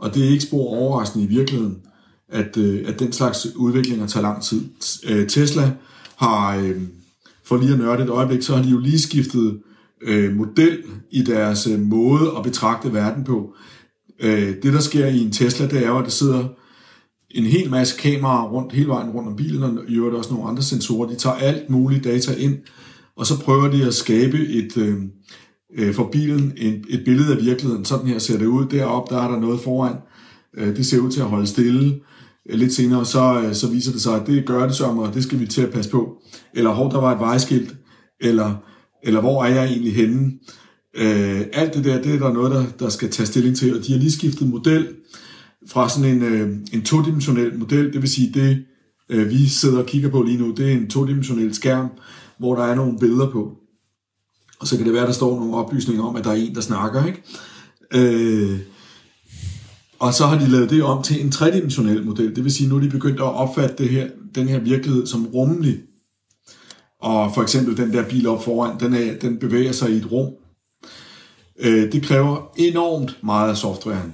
og det er ikke spor overraskende i virkeligheden, at, øh, at den slags udviklinger tager lang tid. Øh, Tesla har, øh, for lige at nørde et øjeblik, så har de jo lige skiftet øh, model i deres øh, måde at betragte verden på. Øh, det, der sker i en Tesla, det er jo, at der sidder en hel masse kameraer rundt, hele vejen rundt om bilen, og i øvrigt også nogle andre sensorer. De tager alt muligt data ind, og så prøver de at skabe et, øh, øh, for bilen en, et billede af virkeligheden. Sådan her ser det ud. Deroppe der er der noget foran. Øh, det ser ud til at holde stille. Øh, lidt senere, så, øh, så viser det sig, at det gør det som, og det skal vi til at passe på. Eller hvor der var et vejskilt, eller, eller hvor er jeg egentlig henne. Øh, alt det der, det er der noget, der, der skal tage stilling til, og de har lige skiftet model fra sådan en, øh, en todimensionel model, det vil sige det, øh, vi sidder og kigger på lige nu, det er en todimensionel skærm, hvor der er nogle billeder på. Og så kan det være, der står nogle oplysninger om, at der er en, der snakker, ikke? Øh, og så har de lavet det om til en tredimensionel model. Det vil sige, nu er de begyndt at opfatte det her, den her virkelighed som rummelig. Og for eksempel den der bil op foran, den, er, den bevæger sig i et rum. Øh, det kræver enormt meget af softwaren.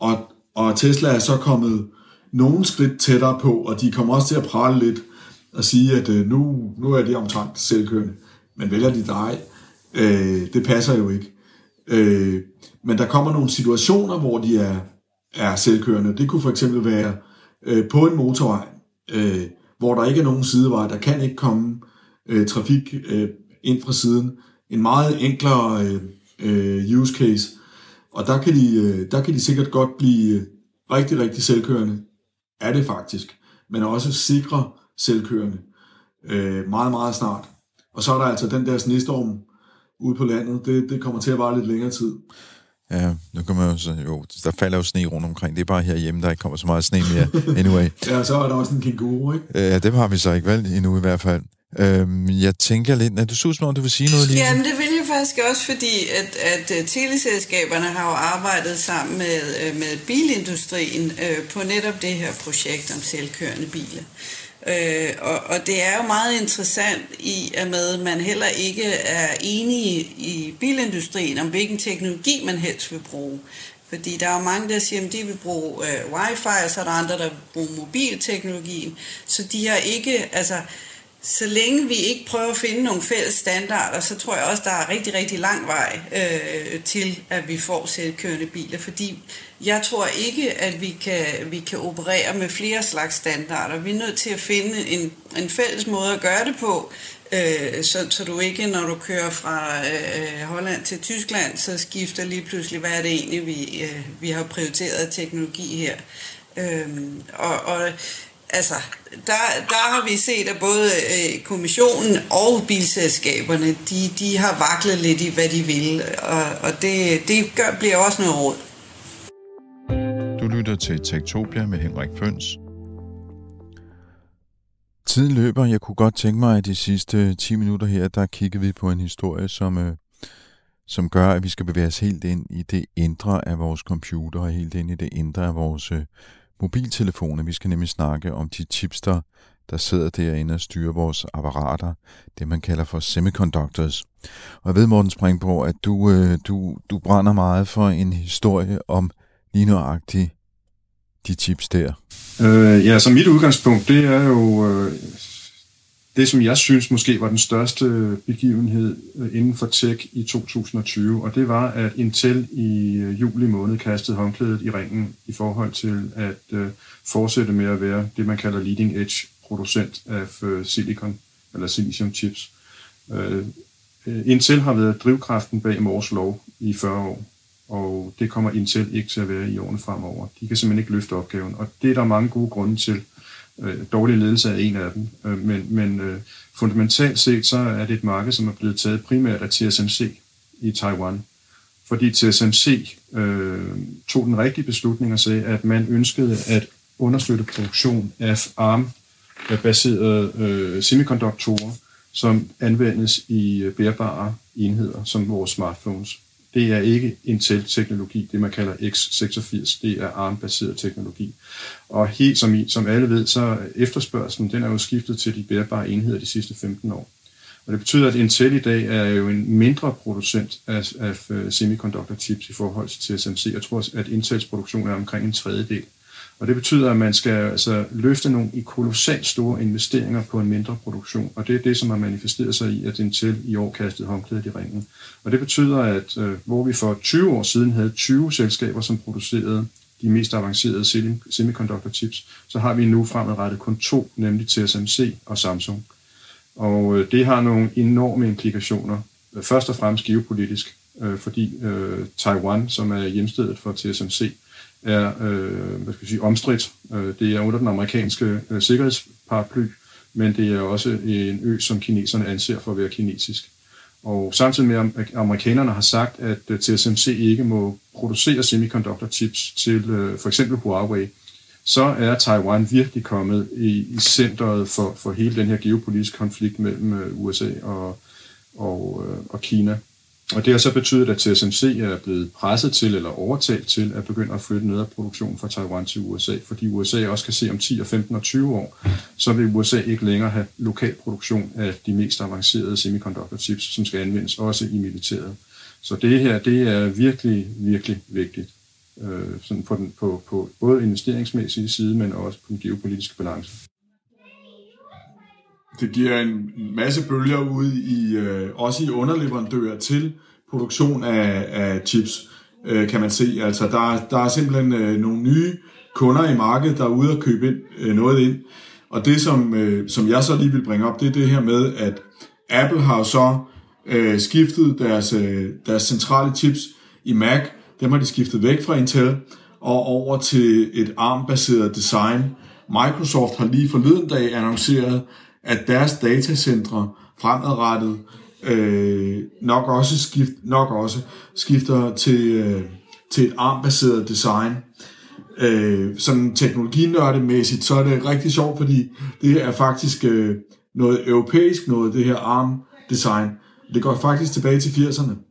Og, og Tesla er så kommet nogle skridt tættere på, og de kommer også til at prale lidt og sige, at øh, nu, nu er de omtrent selvkørende. Men vælger de dig, øh, det passer jo ikke. Øh, men der kommer nogle situationer, hvor de er, er selvkørende. Det kunne for eksempel være øh, på en motorvej, øh, hvor der ikke er nogen sidevej. Der kan ikke komme øh, trafik øh, ind fra siden. En meget enklere øh, øh use case. Og der kan, de, øh, der kan de sikkert godt blive øh, rigtig, rigtig selvkørende. Er det faktisk. Men også sikre selvkørende. Øh, meget, meget snart. Og så er der altså den der snestorm ude på landet. Det, det kommer til at vare lidt længere tid. Ja, nu kan man jo så, jo, der falder jo sne rundt omkring. Det er bare herhjemme, der ikke kommer så meget sne mere. Anyway. ja, så er der også en kænguru, ikke? Ja, det har vi så ikke valgt endnu i hvert fald. Øhm, jeg tænker lidt, at du synes, om du vil sige noget lige? Jamen, det vil jeg faktisk også, fordi at, at øh, teleselskaberne har jo arbejdet sammen med, øh, med bilindustrien øh, på netop det her projekt om selvkørende biler. Øh, Øh, og, og det er jo meget interessant i, at med man heller ikke er enige i bilindustrien om, hvilken teknologi man helst vil bruge. Fordi der er jo mange, der siger, at de vil bruge øh, wifi, og så er der andre, der vil bruge mobilteknologien. Så de har ikke, altså, så længe vi ikke prøver at finde nogle fælles standarder, så tror jeg også, der er rigtig, rigtig lang vej øh, til, at vi får selvkørende biler. Fordi jeg tror ikke, at vi kan, vi kan operere med flere slags standarder. Vi er nødt til at finde en, en fælles måde at gøre det på, øh, så, så du ikke, når du kører fra øh, Holland til Tyskland, så skifter lige pludselig, hvad er det egentlig, vi, øh, vi har prioriteret teknologi her. Øh, og, og altså, der, der har vi set, at både øh, kommissionen og bilselskaberne, de, de har vaklet lidt i, hvad de vil, og, og det, det gør, bliver også noget råd. Lytter til Tektopia med Henrik Føns. Tiden løber. Jeg kunne godt tænke mig, at de sidste 10 minutter her, der kigger vi på en historie, som, øh, som gør, at vi skal bevæge os helt ind i det indre af vores computer, og helt ind i det indre af vores øh, mobiltelefoner. Vi skal nemlig snakke om de chips, der, der sidder derinde og styrer vores apparater, det man kalder for semiconductors. Og jeg ved, Morten Springborg, at du, øh, du, du brænder meget for en historie om lige nøjagtigt de chips der. Øh, ja, så mit udgangspunkt, det er jo øh, det, som jeg synes måske var den største begivenhed øh, inden for tech i 2020, og det var, at Intel i øh, juli måned kastede håndklædet i ringen i forhold til at øh, fortsætte med at være det, man kalder leading edge producent af øh, silicon eller silicium chips. Øh, øh Intel har været drivkraften bag Mors lov i 40 år, og det kommer Intel ikke til at være i årene fremover. De kan simpelthen ikke løfte opgaven, og det er der mange gode grunde til. Øh, dårlig ledelse er en af dem, øh, men, men øh, fundamentalt set så er det et marked, som er blevet taget primært af TSMC i Taiwan. Fordi TSMC øh, tog den rigtige beslutning og sagde, at man ønskede at understøtte produktion af ARM-baserede øh, semikonduktorer, som anvendes i øh, bærbare enheder, som vores smartphones det er ikke Intel-teknologi, det man kalder x86, det er ARM-baseret teknologi. Og helt som, I, som alle ved, så efterspørgselen, den er jo skiftet til de bærbare enheder de sidste 15 år. Og det betyder, at Intel i dag er jo en mindre producent af, af øh, semiconductor chips i forhold til TSMC. Jeg tror, at Intels produktion er omkring en tredjedel. Og det betyder, at man skal altså løfte nogle i kolossalt store investeringer på en mindre produktion. Og det er det, som har manifesteret sig i, at Intel i år kastede håndklædet i ringen. Og det betyder, at øh, hvor vi for 20 år siden havde 20 selskaber, som producerede de mest avancerede semiconductor chips, så har vi nu fremadrettet kun to, nemlig TSMC og Samsung. Og øh, det har nogle enorme implikationer. Først og fremmest geopolitisk, øh, fordi øh, Taiwan, som er hjemstedet for TSMC, er øh, hvad skal jeg sige, omstridt. Øh, det er under den amerikanske øh, sikkerhedsparaply, men det er også en ø, som kineserne anser for at være kinesisk. Og samtidig med, at amerikanerne har sagt, at øh, TSMC ikke må producere semiconductor chips til øh, for eksempel Huawei, så er Taiwan virkelig kommet i, i centret for, for hele den her geopolitiske konflikt mellem øh, USA og, og, øh, og Kina. Og det har så betydet, at TSMC er blevet presset til eller overtalt til at begynde at flytte noget af produktionen fra Taiwan til USA, fordi USA også kan se om 10 og 15 og 20 år, så vil USA ikke længere have lokal produktion af de mest avancerede semiconductor chips, som skal anvendes også i militæret. Så det her, det er virkelig, virkelig vigtigt. Øh, sådan på, den, på, på både investeringsmæssige side, men også på den geopolitiske balance. Det giver en masse bølger ud i, øh, også i underleverandører til produktion af, af chips, øh, kan man se. Altså, der, der er simpelthen øh, nogle nye kunder i markedet, der er ude og købe ind, øh, noget ind. Og det, som, øh, som jeg så lige vil bringe op, det er det her med, at Apple har så øh, skiftet deres, øh, deres centrale chips i Mac. Dem har de skiftet væk fra Intel og over til et ARM-baseret design. Microsoft har lige forleden dag annonceret, at deres datacentre fremadrettet øh, nok også skift, nok også skifter til, øh, til et ARM-baseret design. Øh, sådan teknologinørdemæssigt, så er det rigtig sjovt, fordi det er faktisk øh, noget europæisk noget, det her ARM-design. Det går faktisk tilbage til 80'erne.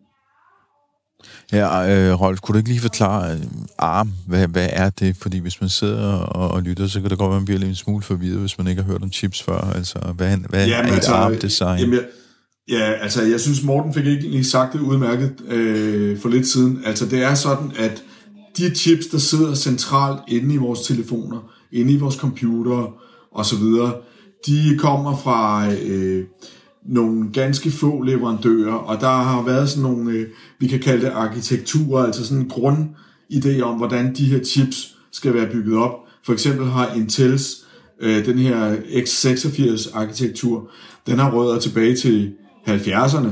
Ja, øh, Rolf, kunne du ikke lige forklare øh, ARM, hvad, hvad er det? Fordi hvis man sidder og, og lytter, så kan det godt være, at man bliver lidt en smule forvirret, hvis man ikke har hørt om chips før. Altså, hvad, hvad jamen, er et altså, ARM-design? Jamen, jeg, ja, altså, jeg synes, Morten fik ikke lige sagt det udmærket øh, for lidt siden. Altså, det er sådan, at de chips, der sidder centralt inde i vores telefoner, inde i vores computere osv., de kommer fra... Øh, nogle ganske få leverandører, og der har været sådan nogle, øh, vi kan kalde det arkitekturer, altså sådan en grundidé om, hvordan de her chips skal være bygget op. For eksempel har Intels, øh, den her x86-arkitektur, den har rødder tilbage til 70'erne,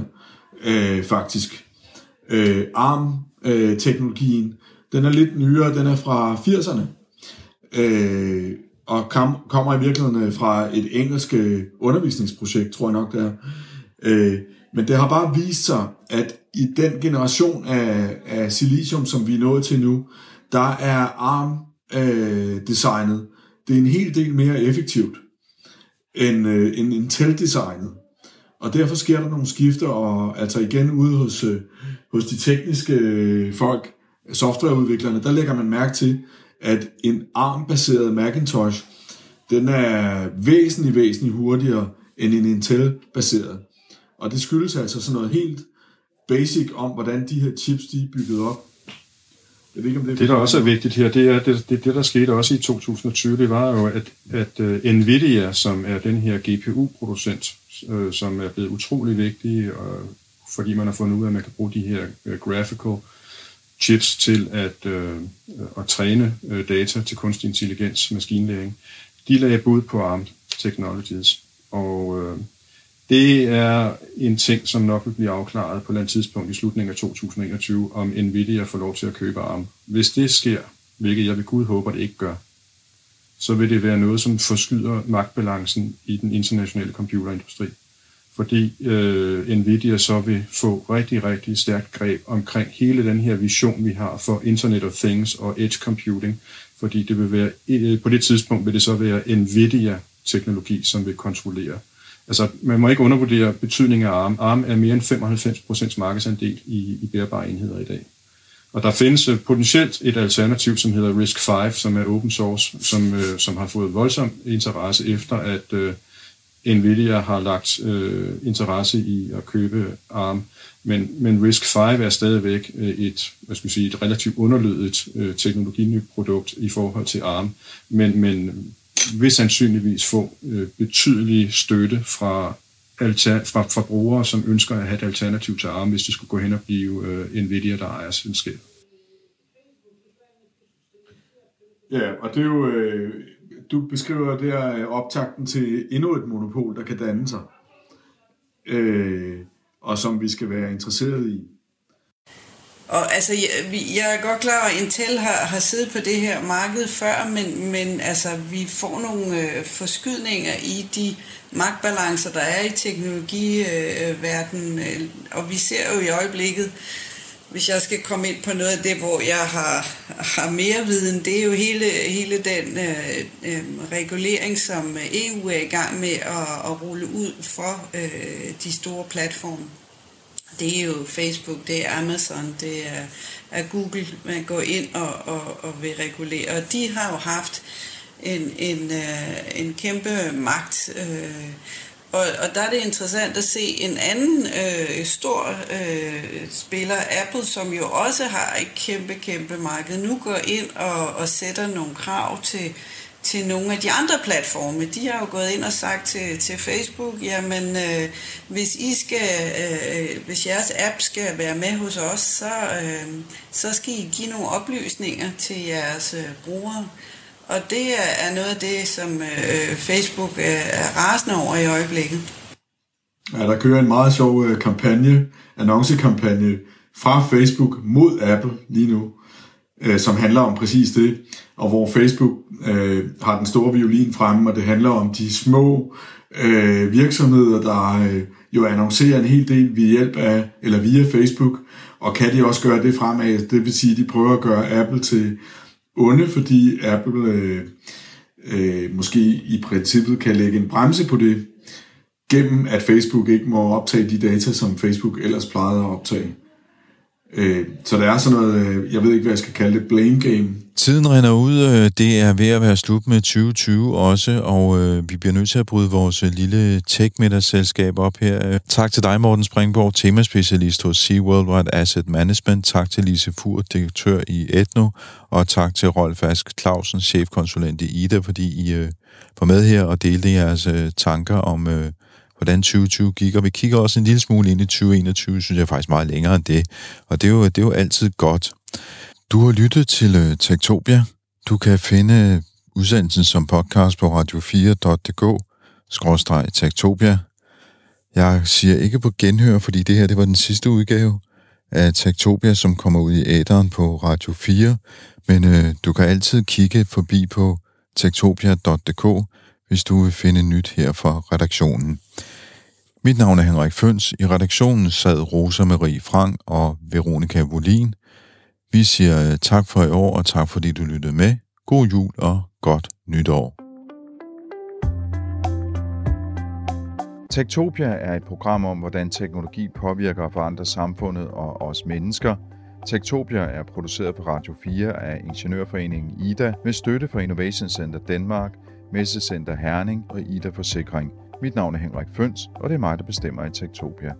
øh, faktisk. Øh, ARM-teknologien, den er lidt nyere, den er fra 80'erne. øh, og kom, kommer i virkeligheden øh, fra et engelsk øh, undervisningsprojekt, tror jeg nok det er. Øh, men det har bare vist sig, at i den generation af, af silicium, som vi er nået til nu, der er ARM-designet, øh, det er en hel del mere effektivt end, øh, end Intel-designet. Og derfor sker der nogle skifter, og altså igen ude hos, øh, hos de tekniske øh, folk, softwareudviklerne, der lægger man mærke til, at en ARM-baseret Macintosh, den er væsentligt, væsentligt hurtigere end en Intel-baseret. Og det skyldes altså sådan noget helt basic om, hvordan de her chips de er bygget op. Jeg ved ikke, om det, det, der også er vigtigt her, det er, det, det, det der skete også i 2020, det var jo, at, at uh, Nvidia, som er den her GPU-producent, øh, som er blevet utrolig vigtig, og, fordi man har fundet ud af, at man kan bruge de her uh, graphical chips til at, øh, at træne øh, data til kunstig intelligens, maskinlæring, de lagde bud på ARM Technologies. Og øh, det er en ting, som nok vil blive afklaret på et eller andet tidspunkt i slutningen af 2021, om Nvidia får lov til at købe ARM. Hvis det sker, hvilket jeg ved Gud håber, det ikke gør, så vil det være noget, som forskyder magtbalancen i den internationale computerindustri. Fordi øh, Nvidia så vil få rigtig, rigtig stærkt greb omkring hele den her vision, vi har for Internet of Things og Edge Computing. Fordi det vil være, øh, på det tidspunkt vil det så være Nvidia-teknologi, som vil kontrollere Altså, man må ikke undervurdere betydningen af ARM. ARM er mere end 95% markedsandel i, i bærbare enheder i dag. Og der findes øh, potentielt et alternativ, som hedder RISC-V, som er open source, som, øh, som har fået voldsom interesse efter, at øh, Nvidia har lagt øh, interesse i at købe ARM. Men, men RISC-V er stadigvæk øh, et, hvad skal sige, et relativt underlødigt øh, teknologinyt produkt i forhold til ARM. Men, men vil sandsynligvis få øh, betydelig støtte fra, alter, fra, fra brugere, som ønsker at have et alternativ til ARM, hvis det skulle gå hen og blive øh, Nvidia, der ejer selskabet. Ja, og det er jo, øh, du beskriver der øh, optakten til endnu et monopol, der kan danne sig, øh, og som vi skal være interesseret i. Og altså, jeg, jeg er godt klar at Intel har, har siddet på det her marked før, men, men altså, vi får nogle øh, forskydninger i de magtbalancer, der er i teknologiverdenen, øh, og vi ser jo i øjeblikket, hvis jeg skal komme ind på noget af det, hvor jeg har, har mere viden, det er jo hele, hele den øh, øh, regulering, som EU er i gang med at, at rulle ud for øh, de store platforme. Det er jo Facebook, det er Amazon, det er, er Google, man går ind og, og, og vil regulere. Og de har jo haft en, en, øh, en kæmpe magt. Øh, og, og der er det interessant at se en anden øh, stor øh, spiller, Apple, som jo også har et kæmpe, kæmpe marked, nu går ind og, og sætter nogle krav til, til nogle af de andre platforme. De har jo gået ind og sagt til, til Facebook, jamen øh, hvis I skal, øh, hvis jeres app skal være med hos os, så, øh, så skal I give nogle oplysninger til jeres øh, brugere. Og det er noget af det, som øh, Facebook øh, er rasende over i øjeblikket. Ja, der kører en meget sjov øh, kampagne, annoncekampagne fra Facebook mod Apple lige nu, øh, som handler om præcis det, og hvor Facebook øh, har den store violin fremme, og det handler om de små øh, virksomheder, der øh, jo annoncerer en hel del ved hjælp af, eller via Facebook, og kan de også gøre det fremad, det vil sige, at de prøver at gøre Apple til onde, fordi Apple øh, øh, måske i princippet kan lægge en bremse på det, gennem at Facebook ikke må optage de data, som Facebook ellers plejede at optage. Øh, så der er sådan noget, øh, jeg ved ikke, hvad jeg skal kalde det, blame game. Tiden render ud. Øh, det er ved at være slut med 2020 også, og øh, vi bliver nødt til at bryde vores øh, lille tech-middagsselskab op her. Tak til dig, Morten Springborg, temaspecialist hos Sea Worldwide Asset Management. Tak til Lise Fur, direktør i Etno, og tak til Rolf Ask Clausen, chefkonsulent i IDA, fordi I øh, var med her og delte jeres øh, tanker om øh, hvordan 2020 gik, og vi kigger også en lille smule ind i 2021, synes jeg faktisk meget længere end det, og det er jo, det er jo altid godt. Du har lyttet til uh, Tektopia. Du kan finde øh, udsendelsen som podcast på radio4.dk, Tektopia. Jeg siger ikke på genhør, fordi det her det var den sidste udgave. af Tektopia, som kommer ud i æderen på Radio 4, men øh, du kan altid kigge forbi på tektopia.dk, hvis du vil finde nyt her fra redaktionen. Mit navn er Henrik Føns. I redaktionen sad Rosa Marie Frank og Veronika Volin. Vi siger øh, tak for i år, og tak fordi du lyttede med. God jul og godt nytår. Tektopia er et program om, hvordan teknologi påvirker og forandrer samfundet og os mennesker. Tektopia er produceret på Radio 4 af Ingeniørforeningen IDA med støtte fra Innovation Center Danmark, Messecenter Herning og IDA Forsikring. Mit navn er Henrik Føns, og det er mig, der bestemmer i Tektopia.